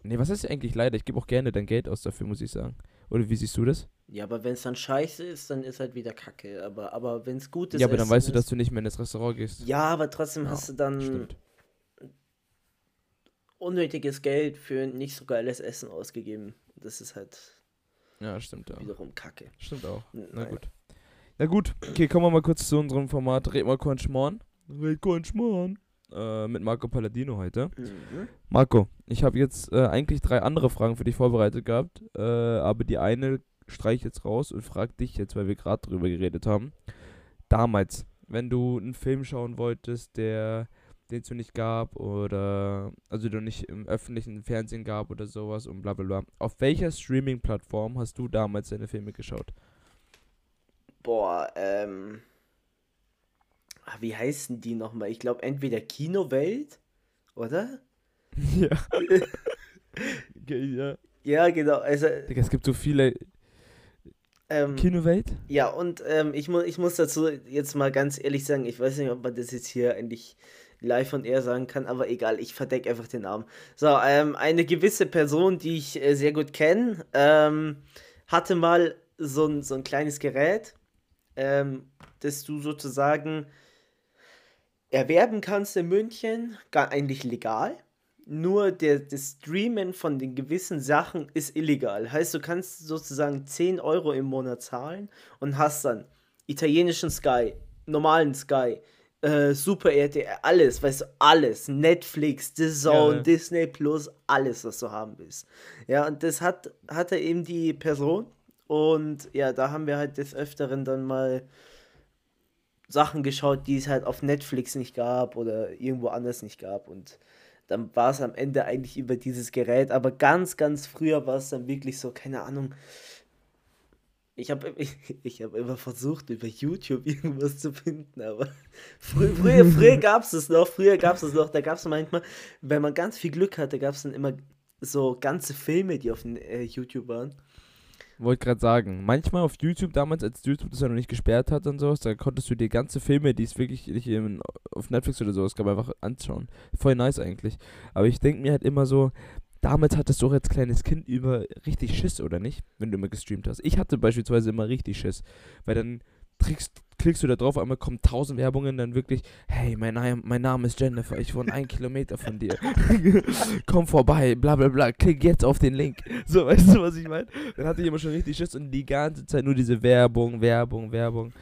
S2: nee, was ist eigentlich leider? Ich gebe auch gerne dein Geld aus dafür, muss ich sagen. Oder wie siehst du das?
S1: Ja, aber wenn es dann scheiße ist, dann ist halt wieder Kacke. Aber, aber wenn es gut ist.
S2: ja, aber dann
S1: Essen
S2: weißt du, dass du nicht mehr in das Restaurant gehst.
S1: Ja, aber trotzdem
S2: Ja,
S1: hast du dann
S2: Stimmt.
S1: unnötiges Geld für nicht so geiles Essen ausgegeben. Das ist halt
S2: Ja, stimmt, ja.
S1: wiederum Kacke.
S2: Stimmt auch. Na
S1: Naja.
S2: gut. Na gut, okay, kommen wir mal kurz zu unserem Format Red mal Korn Schmarrn. Red Korn Schmarrn. Äh, mit Marco Palladino heute.
S1: Mhm.
S2: Marco, ich habe jetzt äh, eigentlich drei andere Fragen für dich vorbereitet gehabt, äh, aber die eine streiche ich jetzt raus und frage dich jetzt, weil wir gerade drüber geredet haben. Damals, wenn du einen Film schauen wolltest, der den es noch nicht gab oder also der nicht im öffentlichen Fernsehen gab oder sowas und bla bla bla. Auf welcher Streaming-Plattform hast du damals deine Filme geschaut?
S1: Boah, ähm. Ah, Wie heißen die nochmal? Ich glaube, entweder Kinowelt, oder?
S2: ja. okay, ja.
S1: Ja, genau. Also,
S2: Digga, es gibt so viele
S1: ähm,
S2: Kinowelt.
S1: ja, und ähm, ich, mu ich muss dazu jetzt mal ganz ehrlich sagen, ich weiß nicht, ob man das jetzt hier eigentlich live und eher sagen kann, aber egal, ich verdecke einfach den Namen. So, ähm, eine gewisse Person, die ich äh, sehr gut kenne, ähm, hatte mal so ein, so ein kleines Gerät, ähm, das du sozusagen erwerben kannst in München, gar eigentlich legal. Nur der, das Streamen von den gewissen Sachen ist illegal. Heißt, du kannst sozusagen 10 Euro im Monat zahlen und hast dann italienischen Sky, normalen Sky, äh, Super RTL, alles, weißt du, alles. Netflix, The Zone, ja, Disney Plus, alles, was du haben willst. Ja, und das hat, hatte eben die Person. Und ja, da haben wir halt des Öfteren dann mal Sachen geschaut, die es halt auf Netflix nicht gab oder irgendwo anders nicht gab. Und dann war es am Ende eigentlich über dieses Gerät. Aber ganz, ganz früher war es dann wirklich so, keine Ahnung, ich habe ich, ich hab immer versucht, über YouTube irgendwas zu finden, aber früher, früher, früher gab es es noch, früher gab es es noch, da gab es manchmal, wenn man ganz viel Glück hatte, gab es dann immer so ganze Filme, die auf äh, YouTube waren.
S2: Wollte gerade sagen, manchmal auf YouTube damals, als YouTube das ja noch nicht gesperrt hat und sowas, da konntest du dir ganze Filme, die es wirklich nicht in, auf Netflix oder sowas gab, einfach anschauen. Voll nice eigentlich. Aber ich denke mir halt immer so, damals hattest du auch als kleines Kind über richtig Schiss, oder nicht? Wenn du immer gestreamt hast. Ich hatte beispielsweise immer richtig Schiss, weil dann trickst, klickst du da drauf, einmal kommen tausend Werbungen, dann wirklich, hey, mein, Name, mein Name ist Jennifer, ich wohne einen Kilometer von dir. Komm vorbei, bla bla bla, klick jetzt auf den Link. So, weißt du, was ich meine? Dann hatte ich immer schon richtig Schiss und die ganze Zeit nur diese Werbung, Werbung, Werbung.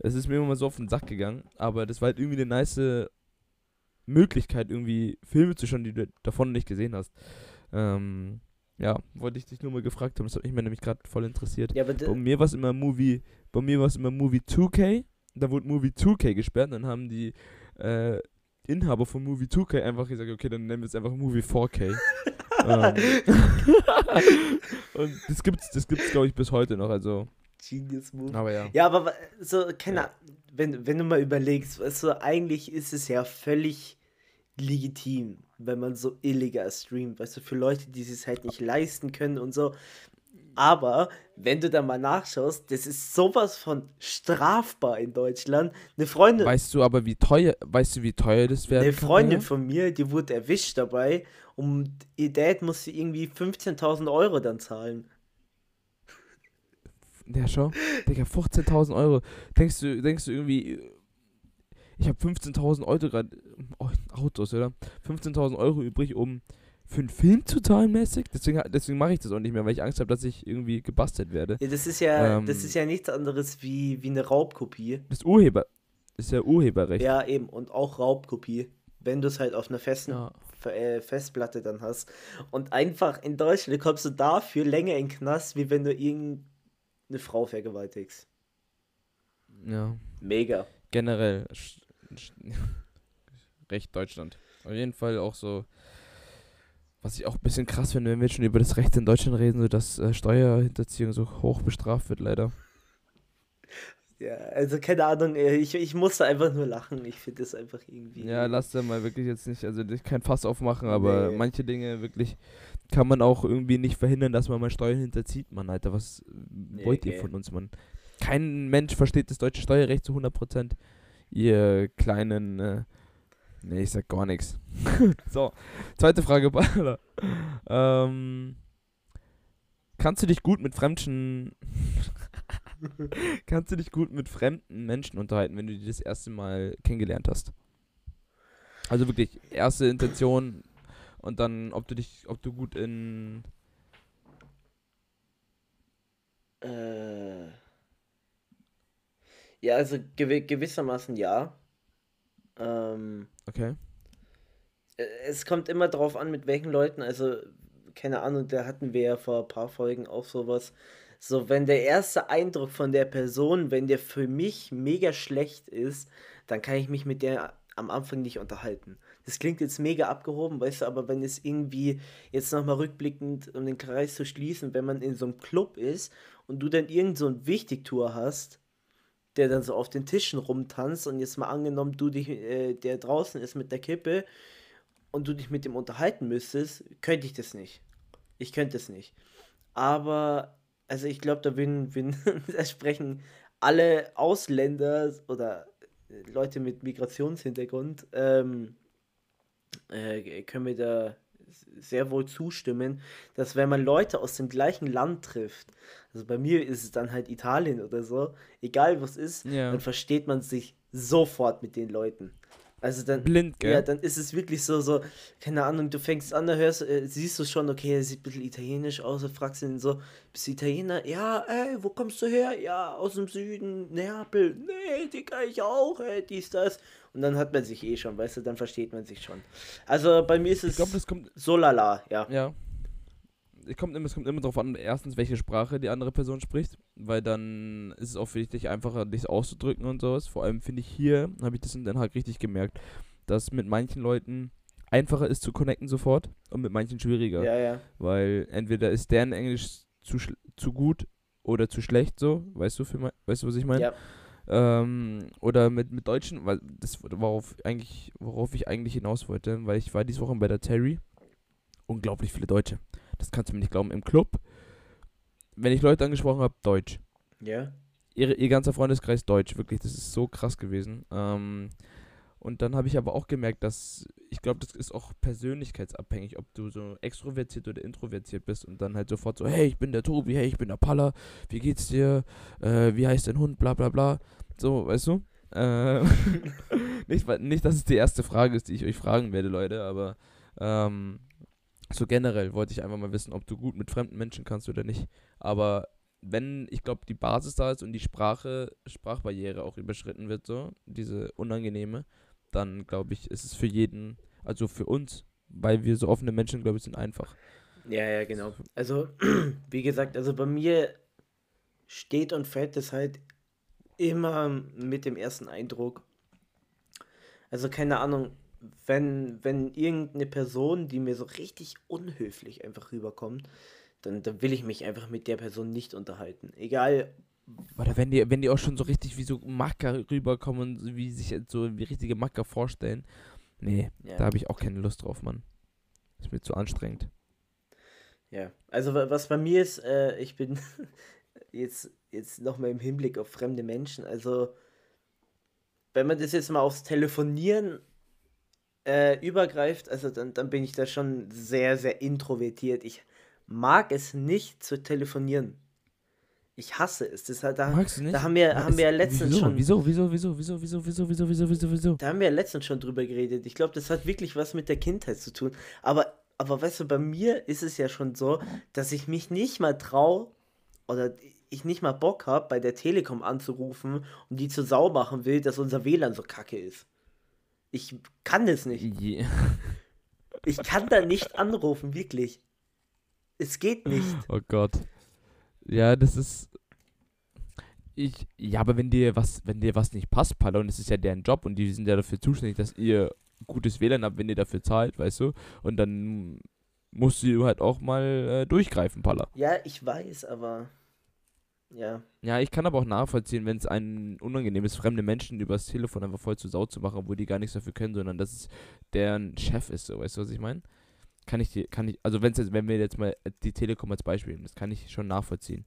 S2: Es ist mir immer mal so auf den Sack gegangen, aber das war halt irgendwie eine nice Möglichkeit, irgendwie Filme zu schauen, die du davon nicht gesehen hast. Ähm, ja, wollte ich dich nur mal gefragt haben, das hat mich nämlich gerade voll interessiert. Ja, bei mir war es immer Movie, bei mir war es immer Movie 2K, da wurde Movie 2K gesperrt, dann haben die äh, Inhaber von Movie 2K einfach gesagt, okay, dann nennen wir es einfach Movie 4K. ähm, und das gibt's, das gibt's glaube ich bis heute noch, also
S1: Genius Move. Aber ja. Ja, aber so keine ja. wenn wenn du mal überlegst, also eigentlich ist es ja völlig legitim, wenn man so illegal streamt, weißt du, für Leute, die es halt nicht leisten können und so. Aber wenn du da mal nachschaust, das ist sowas von strafbar in Deutschland. Eine Freundin.
S2: Weißt du aber, wie teuer, weißt du, wie teuer das wäre?
S1: Eine Freundin von mir, die wurde erwischt dabei und ihr Dad musste irgendwie 15.000 Euro dann zahlen.
S2: Ja, schau. Digga, 15.000 Euro. Denkst du, denkst du irgendwie, ich habe 15.000 Euro gerade, oh, Autos, oder? 15.000 Euro übrig, um für einen Film zu zahlen mäßig. Deswegen, deswegen mache ich das auch nicht mehr, weil ich Angst habe, dass ich irgendwie gebastelt werde.
S1: Ja, das ist ja, ähm, das ist ja nichts anderes wie, wie eine Raubkopie.
S2: Das ist Urheber, das ist ja Urheberrecht.
S1: Ja, eben, und auch Raubkopie. Wenn du es halt auf einer festen ja. Äh, Festplatte dann hast. Und einfach in Deutschland kommst du dafür länger in den Knast, wie wenn du irgendeine Frau vergewaltigst.
S2: Ja.
S1: Mega.
S2: Generell Recht Deutschland. Auf jeden Fall auch so, was ich auch ein bisschen krass finde, wenn wir jetzt schon über das Recht in Deutschland reden, so dass äh, Steuerhinterziehung so hoch bestraft wird, leider.
S1: Ja, also keine Ahnung, ich, ich musste einfach nur lachen. Ich finde das einfach irgendwie.
S2: Ja, lass da mal wirklich jetzt nicht, also kein Fass aufmachen, aber nee. manche Dinge wirklich kann man auch irgendwie nicht verhindern, dass man mal Steuern hinterzieht, Mann, Alter. Was nee, wollt ihr von uns, Mann? Kein Mensch versteht das deutsche Steuerrecht zu 100 Prozent ihr kleinen. Äh, nee, ich sag gar nichts. so, zweite Frage, Baller. ähm, kannst du dich gut mit fremden. kannst du dich gut mit fremden Menschen unterhalten, wenn du die das erste Mal kennengelernt hast? Also wirklich, erste Intention und dann, ob du dich, ob du gut in.
S1: Äh ja, also gew gewissermaßen ja. Ähm,
S2: okay.
S1: Äh, es kommt immer darauf an, mit welchen Leuten, also keine Ahnung, da hatten wir ja vor ein paar Folgen auch sowas. So, wenn der erste Eindruck von der Person, wenn der für mich mega schlecht ist, dann kann ich mich mit der am Anfang nicht unterhalten. Das klingt jetzt mega abgehoben, weißt du, aber wenn es irgendwie jetzt nochmal rückblickend, um den Kreis zu schließen, wenn man in so einem Club ist und du dann irgend so ein Wichtigtour hast, der dann so auf den Tischen rumtanzt und jetzt mal angenommen, du dich, äh, der draußen ist mit der Kippe und du dich mit dem unterhalten müsstest, könnte ich das nicht. Ich könnte es nicht. Aber, also ich glaube, da würden, würden sprechen alle Ausländer oder Leute mit Migrationshintergrund, ähm, äh, können wir da sehr wohl zustimmen, dass wenn man Leute aus dem gleichen Land trifft, also bei mir ist es dann halt Italien oder so, egal was ist, ja. dann versteht man sich sofort mit den Leuten. Also dann,
S2: blind, gell?
S1: ja, dann ist es wirklich so, so, keine Ahnung, du fängst an, da hörst, äh, siehst du schon, okay, er sieht ein bisschen italienisch aus, und fragst ihn so, bist du Italiener? Ja, ey, wo kommst du her? Ja, aus dem Süden, Neapel. Nee, Digga, ich auch, ey, dies, das. Und dann hat man sich eh schon, weißt du, dann versteht man sich schon. Also bei mir ist es
S2: ich glaube, das kommt,
S1: so lala, ja.
S2: ja. Es kommt, immer, es kommt immer darauf an, erstens, welche Sprache die andere Person spricht, weil dann ist es auch für dich einfacher, dich auszudrücken und sowas. Vor allem finde ich hier, habe ich das in Den Haag richtig gemerkt, dass mit manchen Leuten einfacher ist zu connecten sofort und mit manchen schwieriger.
S1: Ja, ja.
S2: Weil entweder ist deren Englisch zu, zu gut oder zu schlecht so, weißt du, für mein, weißt du, was ich meine?
S1: Ja,
S2: Ähm, oder mit, mit Deutschen, weil das worauf eigentlich, worauf ich eigentlich hinaus wollte, weil ich war diese Woche bei der Terry. Unglaublich viele Deutsche. Das kannst du mir nicht glauben. Im Club, wenn ich Leute angesprochen habe, Deutsch.
S1: ja.
S2: Ihre, ihr ganzer Freundeskreis Deutsch, wirklich, das ist so krass gewesen. Ähm, und dann habe ich aber auch gemerkt, dass ich glaube, das ist auch persönlichkeitsabhängig, ob du so extrovertiert oder introvertiert bist und dann halt sofort so, hey, ich bin der Tobi, hey, ich bin der Palla, wie geht's dir, äh, wie heißt dein Hund, bla bla bla. So, weißt du? Äh, nicht, nicht, dass es die erste Frage ist, die ich euch fragen werde, Leute, aber ähm, so generell wollte ich einfach mal wissen, ob du gut mit fremden Menschen kannst oder nicht. Aber wenn, ich glaube, die Basis da ist und die Sprache, Sprachbarriere auch überschritten wird, so, diese unangenehme, dann glaube ich, ist es für jeden, also für uns, weil wir so offene Menschen, glaube ich, sind einfach.
S1: Ja, ja, genau. Also, wie gesagt, also bei mir steht und fällt es halt immer mit dem ersten Eindruck. Also, keine Ahnung, wenn, wenn irgendeine Person, die mir so richtig unhöflich einfach rüberkommt, dann, dann will ich mich einfach mit der Person nicht unterhalten. Egal,
S2: Oder wenn die, wenn die auch schon so richtig wie so Macker rüberkommen wie sich so wie richtige Macker vorstellen. Nee,
S1: Ja.
S2: da habe ich auch keine Lust drauf, Mann. Ist mir zu anstrengend.
S1: Ja, also wa- was bei mir ist, äh, ich bin jetzt, jetzt nochmal im Hinblick auf fremde Menschen, also wenn man das jetzt mal aufs Telefonieren äh, übergreift, also dann, dann bin ich da schon sehr, sehr introvertiert. Ich mag es nicht zu telefonieren. Ich hasse es. Das da,
S2: Magst du nicht?
S1: da haben wir,
S2: Ja,
S1: haben wir ja letztens
S2: wieso?
S1: schon.
S2: Wieso, wieso, wieso, wieso, wieso, wieso, wieso, wieso, wieso, wieso?
S1: Da haben wir ja letztens schon drüber geredet. Ich glaube, das hat wirklich was mit der Kindheit zu tun. Aber, aber weißt du, bei mir ist es ja schon so, dass ich mich nicht mal traue oder ich nicht mal Bock habe, bei der Telekom anzurufen und die zur Sau machen will, dass unser WLAN so kacke ist. Ich kann das nicht.
S2: Je-
S1: Ich kann da nicht anrufen, wirklich. Es geht nicht.
S2: Oh Gott. Ja, das ist. Ich. Ja, aber wenn dir was, wenn dir was nicht passt, Palla, und es ist ja deren Job und die sind ja dafür zuständig, dass ihr gutes WLAN habt, wenn ihr dafür zahlt, weißt du? Und dann musst du halt auch mal äh, durchgreifen, Palla.
S1: Ja, ich weiß, aber. Ja.
S2: Ja, ich kann aber auch nachvollziehen, wenn es ein unangenehm ist, fremde Menschen übers Telefon einfach voll zu Sau zu machen, obwohl die gar nichts dafür können, sondern dass es deren Chef ist, so, weißt du, was ich meine? Kann ich dir, kann ich, also wenn's jetzt, wenn wir jetzt mal die Telekom als Beispiel nehmen, das kann ich schon nachvollziehen.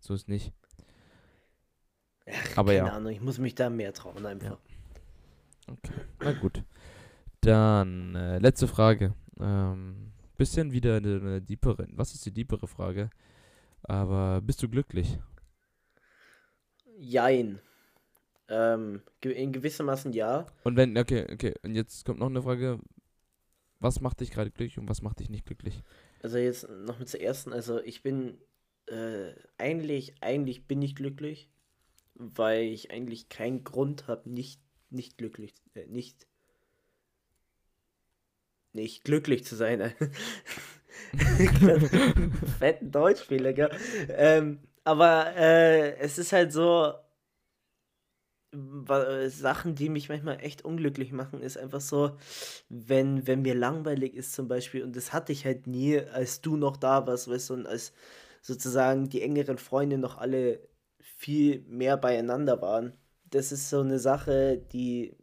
S2: So ist nicht.
S1: Ach,
S2: Aber
S1: keine
S2: ja.
S1: Ahnung, ich muss mich da mehr trauen einfach.
S2: Okay, na gut. Dann, äh, letzte Frage. Ähm, bisschen wieder eine, eine deepere, was ist die deepere Frage? Aber bist du glücklich?
S1: Jein. Ähm, in gewissermaßen ja.
S2: Und wenn, okay, okay, und jetzt kommt noch eine Frage. Was macht dich gerade glücklich und was macht dich nicht glücklich?
S1: Also jetzt noch mit zur ersten. Also ich bin äh, eigentlich, eigentlich bin ich glücklich, weil ich eigentlich keinen Grund habe, nicht, nicht glücklich, äh, nicht, nicht glücklich zu sein. Fetten Deutschfehler, gell? Ähm, aber äh, es ist halt so, Sachen, die mich manchmal echt unglücklich machen, ist einfach so, wenn, wenn mir langweilig ist zum Beispiel, und das hatte ich halt nie, als du noch da warst, weißt du, und als sozusagen die engeren Freunde noch alle viel mehr beieinander waren. Das ist so eine Sache, die,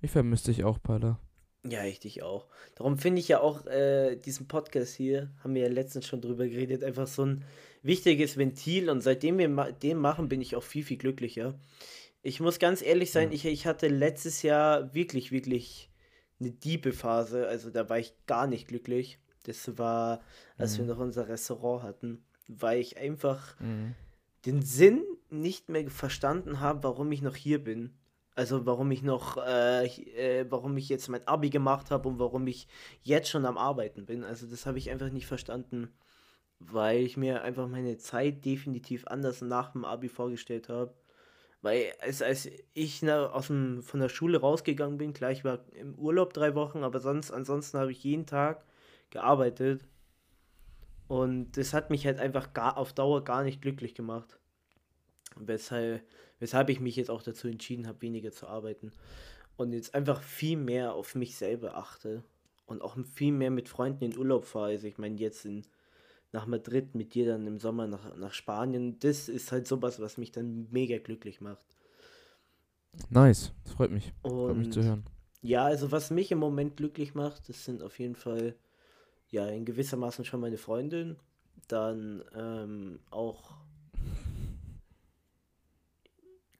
S2: Ich vermisse dich auch, Paula.
S1: ja, ich dich auch. Darum finde ich ja auch äh, diesen Podcast hier, haben wir ja letztens schon drüber geredet, einfach so ein wichtiges Ventil und seitdem wir ma den machen, bin ich auch viel, viel glücklicher. Ich muss ganz ehrlich sein,
S2: Ja.
S1: ich, ich hatte letztes Jahr wirklich, wirklich eine diebe Phase, also da war ich gar nicht glücklich. Das war, als wir
S2: Mhm.
S1: noch unser Restaurant hatten, weil ich einfach
S2: Mhm.
S1: den Sinn nicht mehr verstanden habe, warum ich noch hier bin. Also warum ich noch, äh, äh, warum ich jetzt mein Abi gemacht habe und warum ich jetzt schon am Arbeiten bin. Also das habe ich einfach nicht verstanden, weil ich mir einfach meine Zeit definitiv anders nach dem Abi vorgestellt habe. Weil als, als ich na, aus dem, von der Schule rausgegangen bin, klar, ich war im Urlaub drei Wochen, aber sonst, ansonsten habe ich jeden Tag gearbeitet. Und das hat mich halt einfach gar, auf Dauer gar nicht glücklich gemacht. Weshalb, weshalb ich mich jetzt auch dazu entschieden habe, weniger zu arbeiten. Und jetzt einfach viel mehr auf mich selber achte. Und auch viel mehr mit Freunden in Urlaub fahre. Also ich meine, jetzt in, nach Madrid mit dir dann im Sommer nach, nach Spanien. Das ist halt sowas, was mich dann mega glücklich macht.
S2: Nice, das freut mich.
S1: Und
S2: freut mich zu hören.
S1: Ja, also was mich im Moment glücklich macht, das sind auf jeden Fall ja in gewissermaßen schon meine Freundin. Dann ähm, auch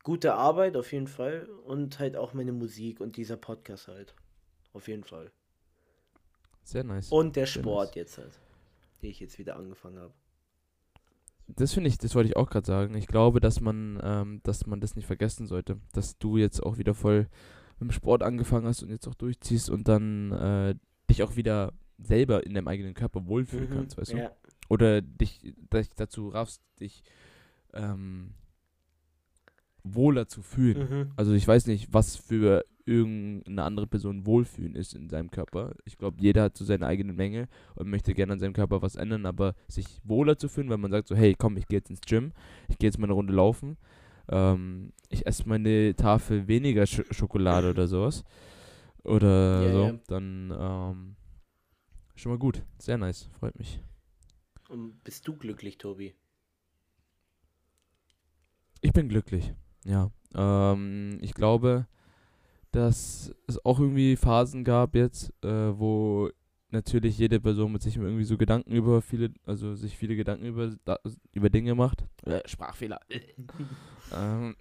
S1: gute Arbeit auf jeden Fall und halt auch meine Musik und dieser Podcast halt. Auf jeden Fall.
S2: Sehr nice.
S1: Und der Sport
S2: nice.
S1: jetzt halt, den ich jetzt wieder angefangen habe.
S2: Das finde ich, das wollte ich auch gerade sagen. Ich glaube, dass man, ähm, dass man das nicht vergessen sollte, dass du jetzt auch wieder voll mit dem Sport angefangen hast und jetzt auch durchziehst und dann äh, dich auch wieder selber in deinem eigenen Körper wohlfühlen kannst, weißt du?
S1: Mhm. Ja,
S2: Oder dich, dich dazu raffst, dich ähm, wohler zu fühlen.
S1: mhm.
S2: Also ich weiß nicht, was für irgendeine andere Person Wohlfühlen ist in seinem Körper. Ich glaube, jeder hat so seine eigene Menge und möchte gerne an seinem Körper was ändern, aber sich wohler zu fühlen, weil man sagt so, hey, komm, ich gehe jetzt ins Gym, ich gehe jetzt mal eine Runde laufen, ähm, ich esse meine Tafel weniger Sch Schokolade oder sowas. Oder
S1: Ja,
S2: so,
S1: ja.
S2: dann ähm, schon mal gut. Sehr nice, freut mich.
S1: Und bist du glücklich, Tobi?
S2: Ich bin glücklich, ja. Ähm, ich glaube, dass es auch irgendwie Phasen gab jetzt, äh, wo natürlich jede Person mit sich irgendwie so Gedanken über viele, also sich viele Gedanken über, über Dinge macht. Äh, Sprachfehler. ähm,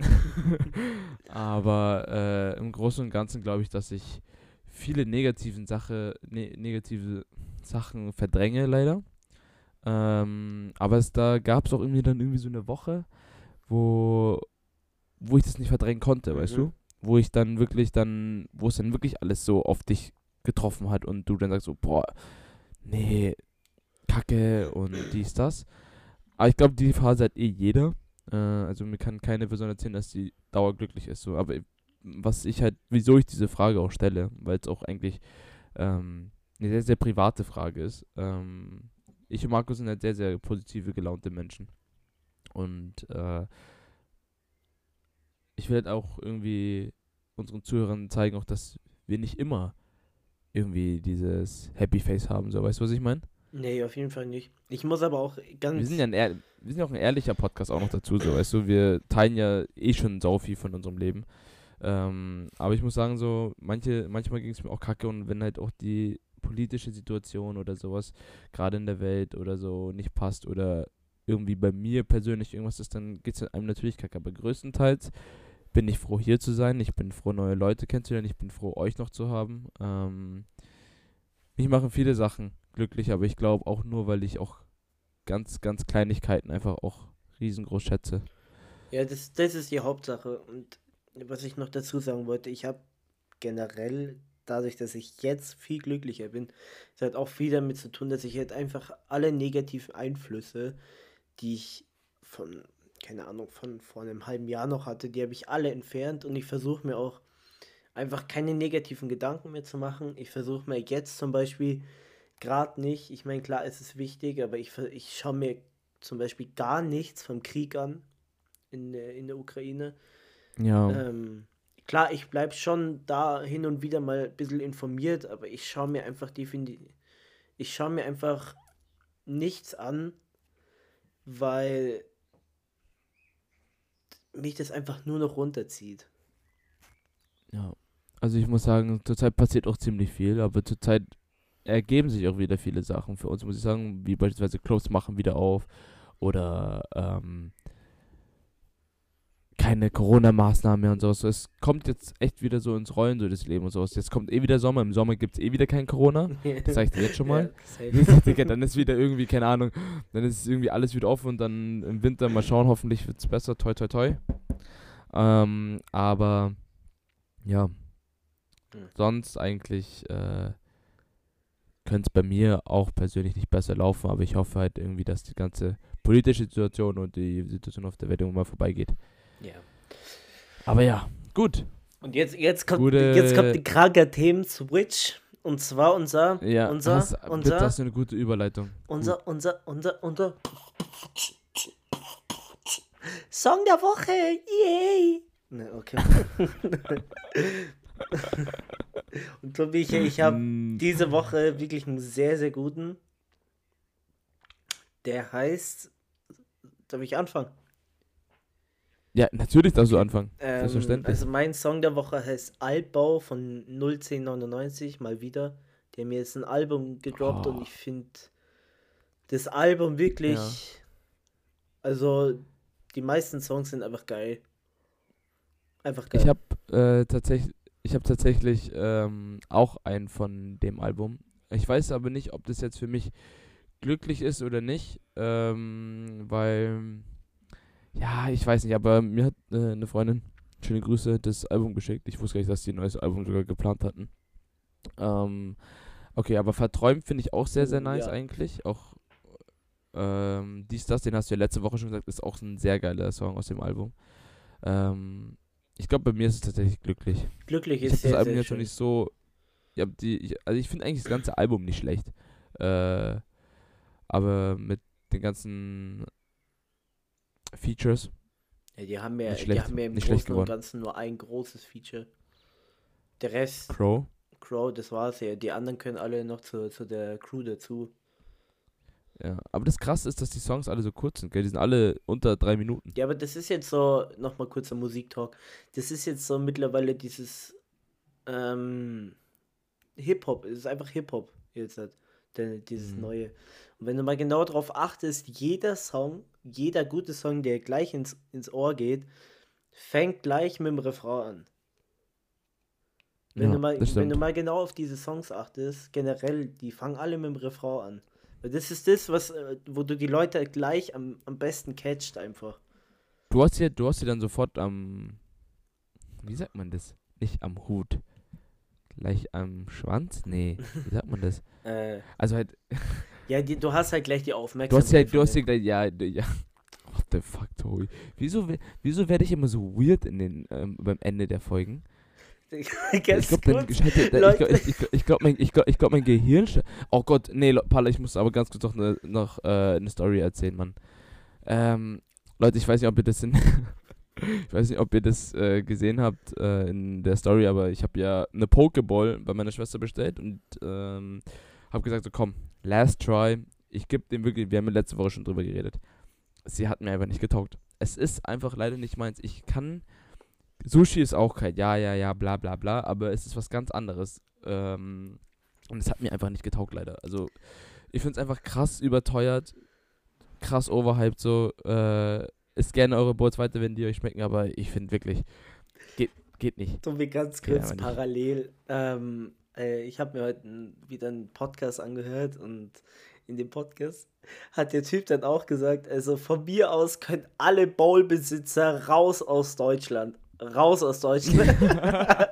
S2: aber äh, im Großen und Ganzen glaube ich, dass ich viele negativen Sache, ne, negative Sachen verdränge leider. Ähm, aber es da gab es auch irgendwie dann irgendwie so eine Woche, wo, wo ich das nicht verdrängen konnte, weißt
S1: Mhm.
S2: du? Wo ich dann wirklich dann, wo es dann wirklich alles so auf dich getroffen hat und du dann sagst so, boah, nee, Kacke und dies, das. Aber ich glaube, die Phase hat eh jeder. Äh, also mir kann keine Person erzählen, dass sie dauerglücklich ist. So. Aber was ich halt, wieso ich diese Frage auch stelle, weil es auch eigentlich ähm, eine sehr, sehr private Frage ist. Ähm, ich und Markus sind halt sehr, sehr positive, gelaunte Menschen. Und äh, ich will halt auch irgendwie unseren Zuhörern zeigen, auch dass wir nicht immer irgendwie dieses Happy Face haben, so weißt du, was ich meine?
S1: Nee, auf jeden Fall nicht. Ich muss aber auch ganz.
S2: Wir sind ja ein ehr- wir sind ja auch ein ehrlicher Podcast auch noch dazu, so weißt du, wir teilen ja eh schon sau viel von unserem Leben. Ähm, aber ich muss sagen, so, manche, manchmal ging es mir auch kacke und wenn halt auch die politische Situation oder sowas gerade in der Welt oder so nicht passt oder irgendwie bei mir persönlich irgendwas ist, dann geht es einem natürlich kacke. Aber größtenteils bin ich froh, hier zu sein. Ich bin froh, neue Leute kennenzulernen. Ich bin froh, euch noch zu haben. Ähm, mich machen viele Sachen glücklich, aber ich glaube auch nur, weil ich auch ganz, ganz Kleinigkeiten einfach auch riesengroß schätze.
S1: Ja, das, das ist die Hauptsache. Und was ich noch dazu sagen wollte, ich habe generell, dadurch, dass ich jetzt viel glücklicher bin, es hat auch viel damit zu tun, dass ich halt einfach alle negativen Einflüsse, die ich von, keine Ahnung, von vor einem halben Jahr noch hatte, die habe ich alle entfernt und ich versuche mir auch einfach keine negativen Gedanken mehr zu machen. Ich versuche mir jetzt zum Beispiel gerade nicht, ich meine, klar, es ist wichtig, aber ich, ich schaue mir zum Beispiel gar nichts vom Krieg an in, der- in der Ukraine.
S2: Ja,
S1: Ähm, klar, ich bleibe schon da hin und wieder mal ein bisschen informiert, aber ich schaue mir einfach definitiv, ich schaue mir einfach nichts an, weil mich das einfach nur noch runterzieht.
S2: ja. Also ich muss sagen, zurzeit passiert auch ziemlich viel, aber zurzeit ergeben sich auch wieder viele Sachen für uns, muss ich sagen, wie beispielsweise Clubs machen wieder auf oder ähm, keine Corona-Maßnahmen mehr und sowas. Es kommt jetzt echt wieder so ins Rollen, so das Leben und sowas. Jetzt kommt eh wieder Sommer, im Sommer gibt es eh wieder kein Corona. Das sag ich dir jetzt schon mal.
S1: Ja,
S2: dann ist wieder irgendwie, keine Ahnung, dann ist irgendwie alles wieder offen und dann im Winter mal schauen, hoffentlich wird es besser, toi toi toi. Ähm, aber Ja.
S1: Hm.
S2: Sonst eigentlich äh, könnte es bei mir auch persönlich nicht besser laufen, aber ich hoffe halt irgendwie, dass die ganze politische Situation und die Situation auf der Welt irgendwann mal vorbeigeht.
S1: Ja.
S2: Aber ja, gut.
S1: Und jetzt, jetzt, kommt,
S2: Gute-
S1: jetzt kommt ein kranker Themen-Switch. Und zwar unser,
S2: Ja,
S1: unser,
S2: hast,
S1: unser,
S2: hast du eine gute Überleitung.
S1: unser, unser, unser, unser Song der Woche. Yay! Ne, okay. Und Tobi, ich, ich habe
S2: Mm,
S1: diese Woche wirklich einen sehr, sehr guten. Der heißt. Darf ich anfangen?
S2: Ja, natürlich darfst du anfangen.
S1: Ähm,
S2: Selbstverständlich.
S1: also mein Song der Woche heißt Altbau von 01099, mal wieder. Der mir jetzt ein Album gedroppt
S2: Oh.
S1: und ich finde das Album wirklich.
S2: Ja.
S1: Also die meisten Songs sind einfach geil. Einfach geil.
S2: Ich habe äh, tatsächlich, ich habe tatsächlich ähm, auch einen von dem Album. Ich weiß aber nicht, ob das jetzt für mich glücklich ist oder nicht, ähm, weil ja, ich weiß nicht, aber mir hat äh, eine Freundin, schöne Grüße, das Album geschickt. Ich wusste gar nicht, dass die ein neues Album sogar geplant hatten. Ähm, okay, aber Verträumt finde ich auch sehr, sehr nice
S1: ja.
S2: eigentlich. Auch ähm, dies, das, den hast du ja letzte Woche schon gesagt, ist auch ein sehr geiler Song aus dem Album. Ähm, ich glaube, bei mir ist es tatsächlich glücklich.
S1: Glücklich
S2: Ich
S1: ist
S2: habe das Album
S1: sehr
S2: jetzt
S1: schön.
S2: nicht so. Ja, die, ich, also ich finde eigentlich das ganze Album nicht schlecht. Äh, aber mit den ganzen Features.
S1: Ja, die haben ja,
S2: Nicht
S1: die
S2: schlecht,
S1: haben ja im
S2: schlecht
S1: Großen und. Ganzen nur ein großes Feature. Der Rest,
S2: Crow.
S1: Crow, das war's ja. Die anderen können alle noch zu, zu der Crew dazu.
S2: Ja. Aber das krasse ist, dass die Songs alle so kurz sind, gell? Die sind alle unter drei Minuten.
S1: Ja, aber das ist jetzt so, nochmal kurzer Musiktalk. Das ist jetzt so mittlerweile dieses ähm, Hip-Hop. Es ist einfach Hip-Hop jetzt halt, der, dieses
S2: Mhm.
S1: neue. Und wenn du mal genau darauf achtest, jeder Song, jeder gute Song, der gleich ins, ins Ohr geht, fängt gleich mit dem Refrain an. Wenn,
S2: Ja,
S1: du mal, wenn du mal genau auf diese Songs achtest, generell, die fangen alle mit dem Refrain an. Weil das ist das, was, äh, wo du die Leute gleich am, am besten catcht einfach.
S2: Du hast hier, du hast hier dann sofort am. Wie sagt man das? Nicht am Hut. Gleich am Schwanz? Nee. Wie sagt man das?
S1: Äh,
S2: Also halt,
S1: Ja, die, du hast halt gleich die
S2: du
S1: Aufmerksamkeit.
S2: hast ja, du hast ja gleich, ja, ja. What the fuck, Tobi? Wieso, wieso werde ich immer so weird in den, ähm, beim Ende der Folgen? Ich glaube, ich, ich, glaube, mein, ich glaub, ich glaub, mein Gehirn. Oh Gott, nee, Paula, ich muss aber ganz kurz noch eine noch, äh, eine Story erzählen, Mann. Ähm, Leute, ich weiß nicht, ob ihr das in. ich weiß nicht, ob ihr das äh, gesehen habt äh, in der Story, aber ich habe ja eine Pokeball bei meiner Schwester bestellt und ähm, habe gesagt, so komm, last try. Ich gebe dem wirklich, wir haben letzte Woche schon drüber geredet. Sie hat mir einfach nicht getaugt. Es ist einfach leider nicht meins. Ich kann. Sushi ist auch kein, ja, ja, ja, bla, bla, bla, aber es ist was ganz anderes. Ähm, und es hat mir einfach nicht getaugt, leider. Also, ich finde es einfach krass überteuert, krass overhyped, so. Äh, isst gerne eure Boards weiter, wenn die euch schmecken, aber ich finde wirklich, geht, geht nicht.
S1: Tobi, ganz
S2: Geht
S1: kurz parallel. Ähm, äh, ich habe mir heute wieder einen Podcast angehört und in dem Podcast hat der Typ dann auch gesagt, also von mir aus können alle Bowl-Besitzer raus aus Deutschland. Raus aus Deutschland.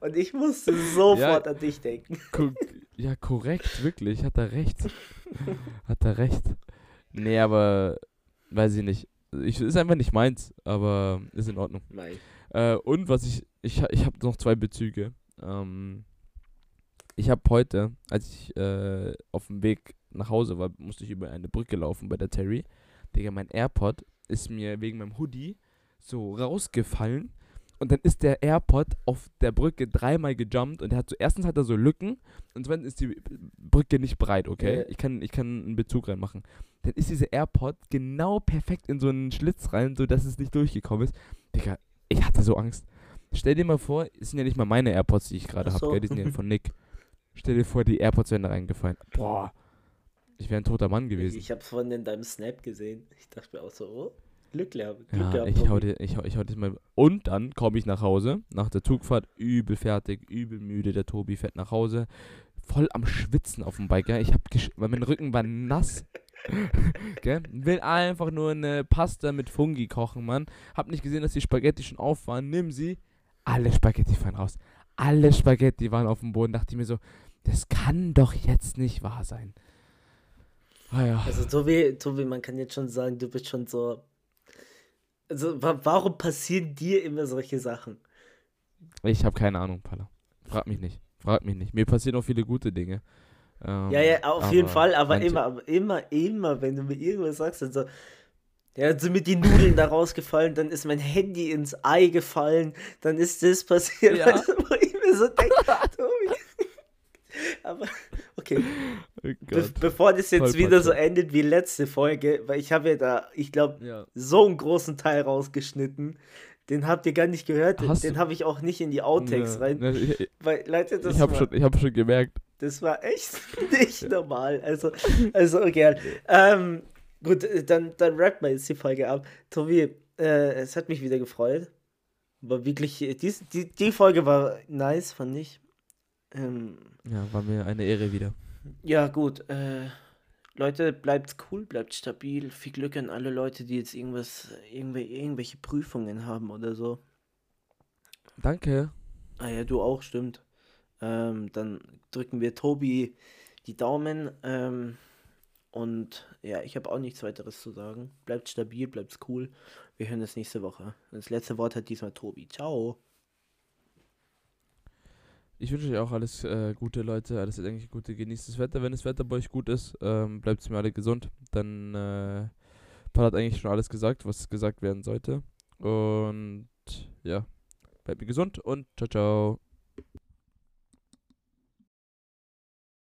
S1: und ich musste sofort an dich denken.
S2: Ko ja, korrekt, wirklich, hat er recht. hat er recht. Nee, aber, weiß ich nicht. Ich, ist einfach nicht meins, aber ist in Ordnung.
S1: Nein.
S2: Äh, und was ich, ich, ich habe noch zwei Bezüge. Ähm, ich habe heute, als ich äh, auf dem Weg nach Hause war, musste ich über eine Brücke laufen bei der Terry. Digga, mein AirPod ist mir wegen meinem Hoodie so rausgefallen. Und dann ist der AirPod auf der Brücke dreimal gejumpt und er hat so, erstens hat er so Lücken und zweitens ist die Brücke nicht breit, okay? Ich, kann, ich kann einen Bezug reinmachen. Dann ist dieser AirPod genau perfekt in so einen Schlitz rein, sodass es nicht durchgekommen ist. Digga, ich hatte so Angst. Stell dir mal vor, es sind ja nicht mal meine AirPods, die ich gerade habe,
S1: so.
S2: gell? Die sind ja von Nick. Stell dir vor, die AirPods wären da reingefallen. Boah. Ich wäre ein toter Mann gewesen.
S1: Ich habe es vorhin in deinem Snap gesehen. Ich dachte mir auch so, oh, Glück gehabt. Glück
S2: Ja, ich hau, dir, ich, hau, ich hau das mal. Und dann komme ich nach Hause, nach der Zugfahrt, übel fertig, übel müde. Der Tobi fährt nach Hause, voll am Schwitzen auf dem Bike. Gell? Ich hab gesch weil mein Rücken war nass. gell? Will einfach nur eine Pasta mit Fungi kochen, Mann. Hab nicht gesehen, dass die Spaghetti schon auf waren. Nimm sie. Alle Spaghetti fallen raus. Alle Spaghetti waren auf dem Boden. Dachte ich mir so, das kann doch jetzt nicht wahr sein.
S1: Ah, ja. Also Tobi, Tobi, man kann jetzt schon sagen, du bist schon so. Also wa warum passieren dir immer solche Sachen?
S2: Ich habe keine Ahnung, Palla. Frag mich nicht. Frag mich nicht. Mir passieren auch viele gute Dinge.
S1: Ähm, ja, ja, auf jeden Fall, aber immer, aber immer, immer, wenn du mir irgendwas sagst, dann so, ja, sind mir die Nudeln da rausgefallen, dann ist mein Handy ins Ei gefallen, dann ist das passiert. Ja. Also, wo ich mir so denke, Tobi. Aber, okay. Oh Be bevor das jetzt Voll wieder so endet wie letzte Folge, weil ich habe ja da, ich glaube, ja. so einen großen Teil rausgeschnitten. Den habt ihr gar nicht gehört. Hast den habe ich auch nicht in die Outtakes ja, rein. Ne, ich, weil, Leute,
S2: das ich habe schon, hab schon gemerkt.
S1: Das war echt nicht normal. Also, also okay. Ähm, gut, dann, dann rappt mal jetzt die Folge ab. Tobi, äh, es hat mich wieder gefreut. War wirklich, die, die, die Folge war nice, fand ich.
S2: Ähm, ja, war mir eine Ehre wieder.
S1: Ja, gut. Äh, Leute, bleibt cool, bleibt stabil. Viel Glück an alle Leute, die jetzt irgendwas, irgendw irgendwelche Prüfungen haben oder so.
S2: Danke.
S1: Ah ja, du auch, stimmt. Ähm, dann drücken wir Tobi die Daumen. Ähm, und ja, ich habe auch nichts weiteres zu sagen. Bleibt stabil, bleibt cool. Wir hören uns nächste Woche. Das letzte Wort hat diesmal Tobi. Ciao.
S2: Ich wünsche euch auch alles äh, Gute, Leute. Alles eigentlich Gute. Genießt das Wetter. Wenn das Wetter bei euch gut ist, ähm, bleibt mir alle gesund. Dann, äh, Paul hat eigentlich schon alles gesagt, was gesagt werden sollte. Und ja, bleibt mir gesund und ciao, ciao.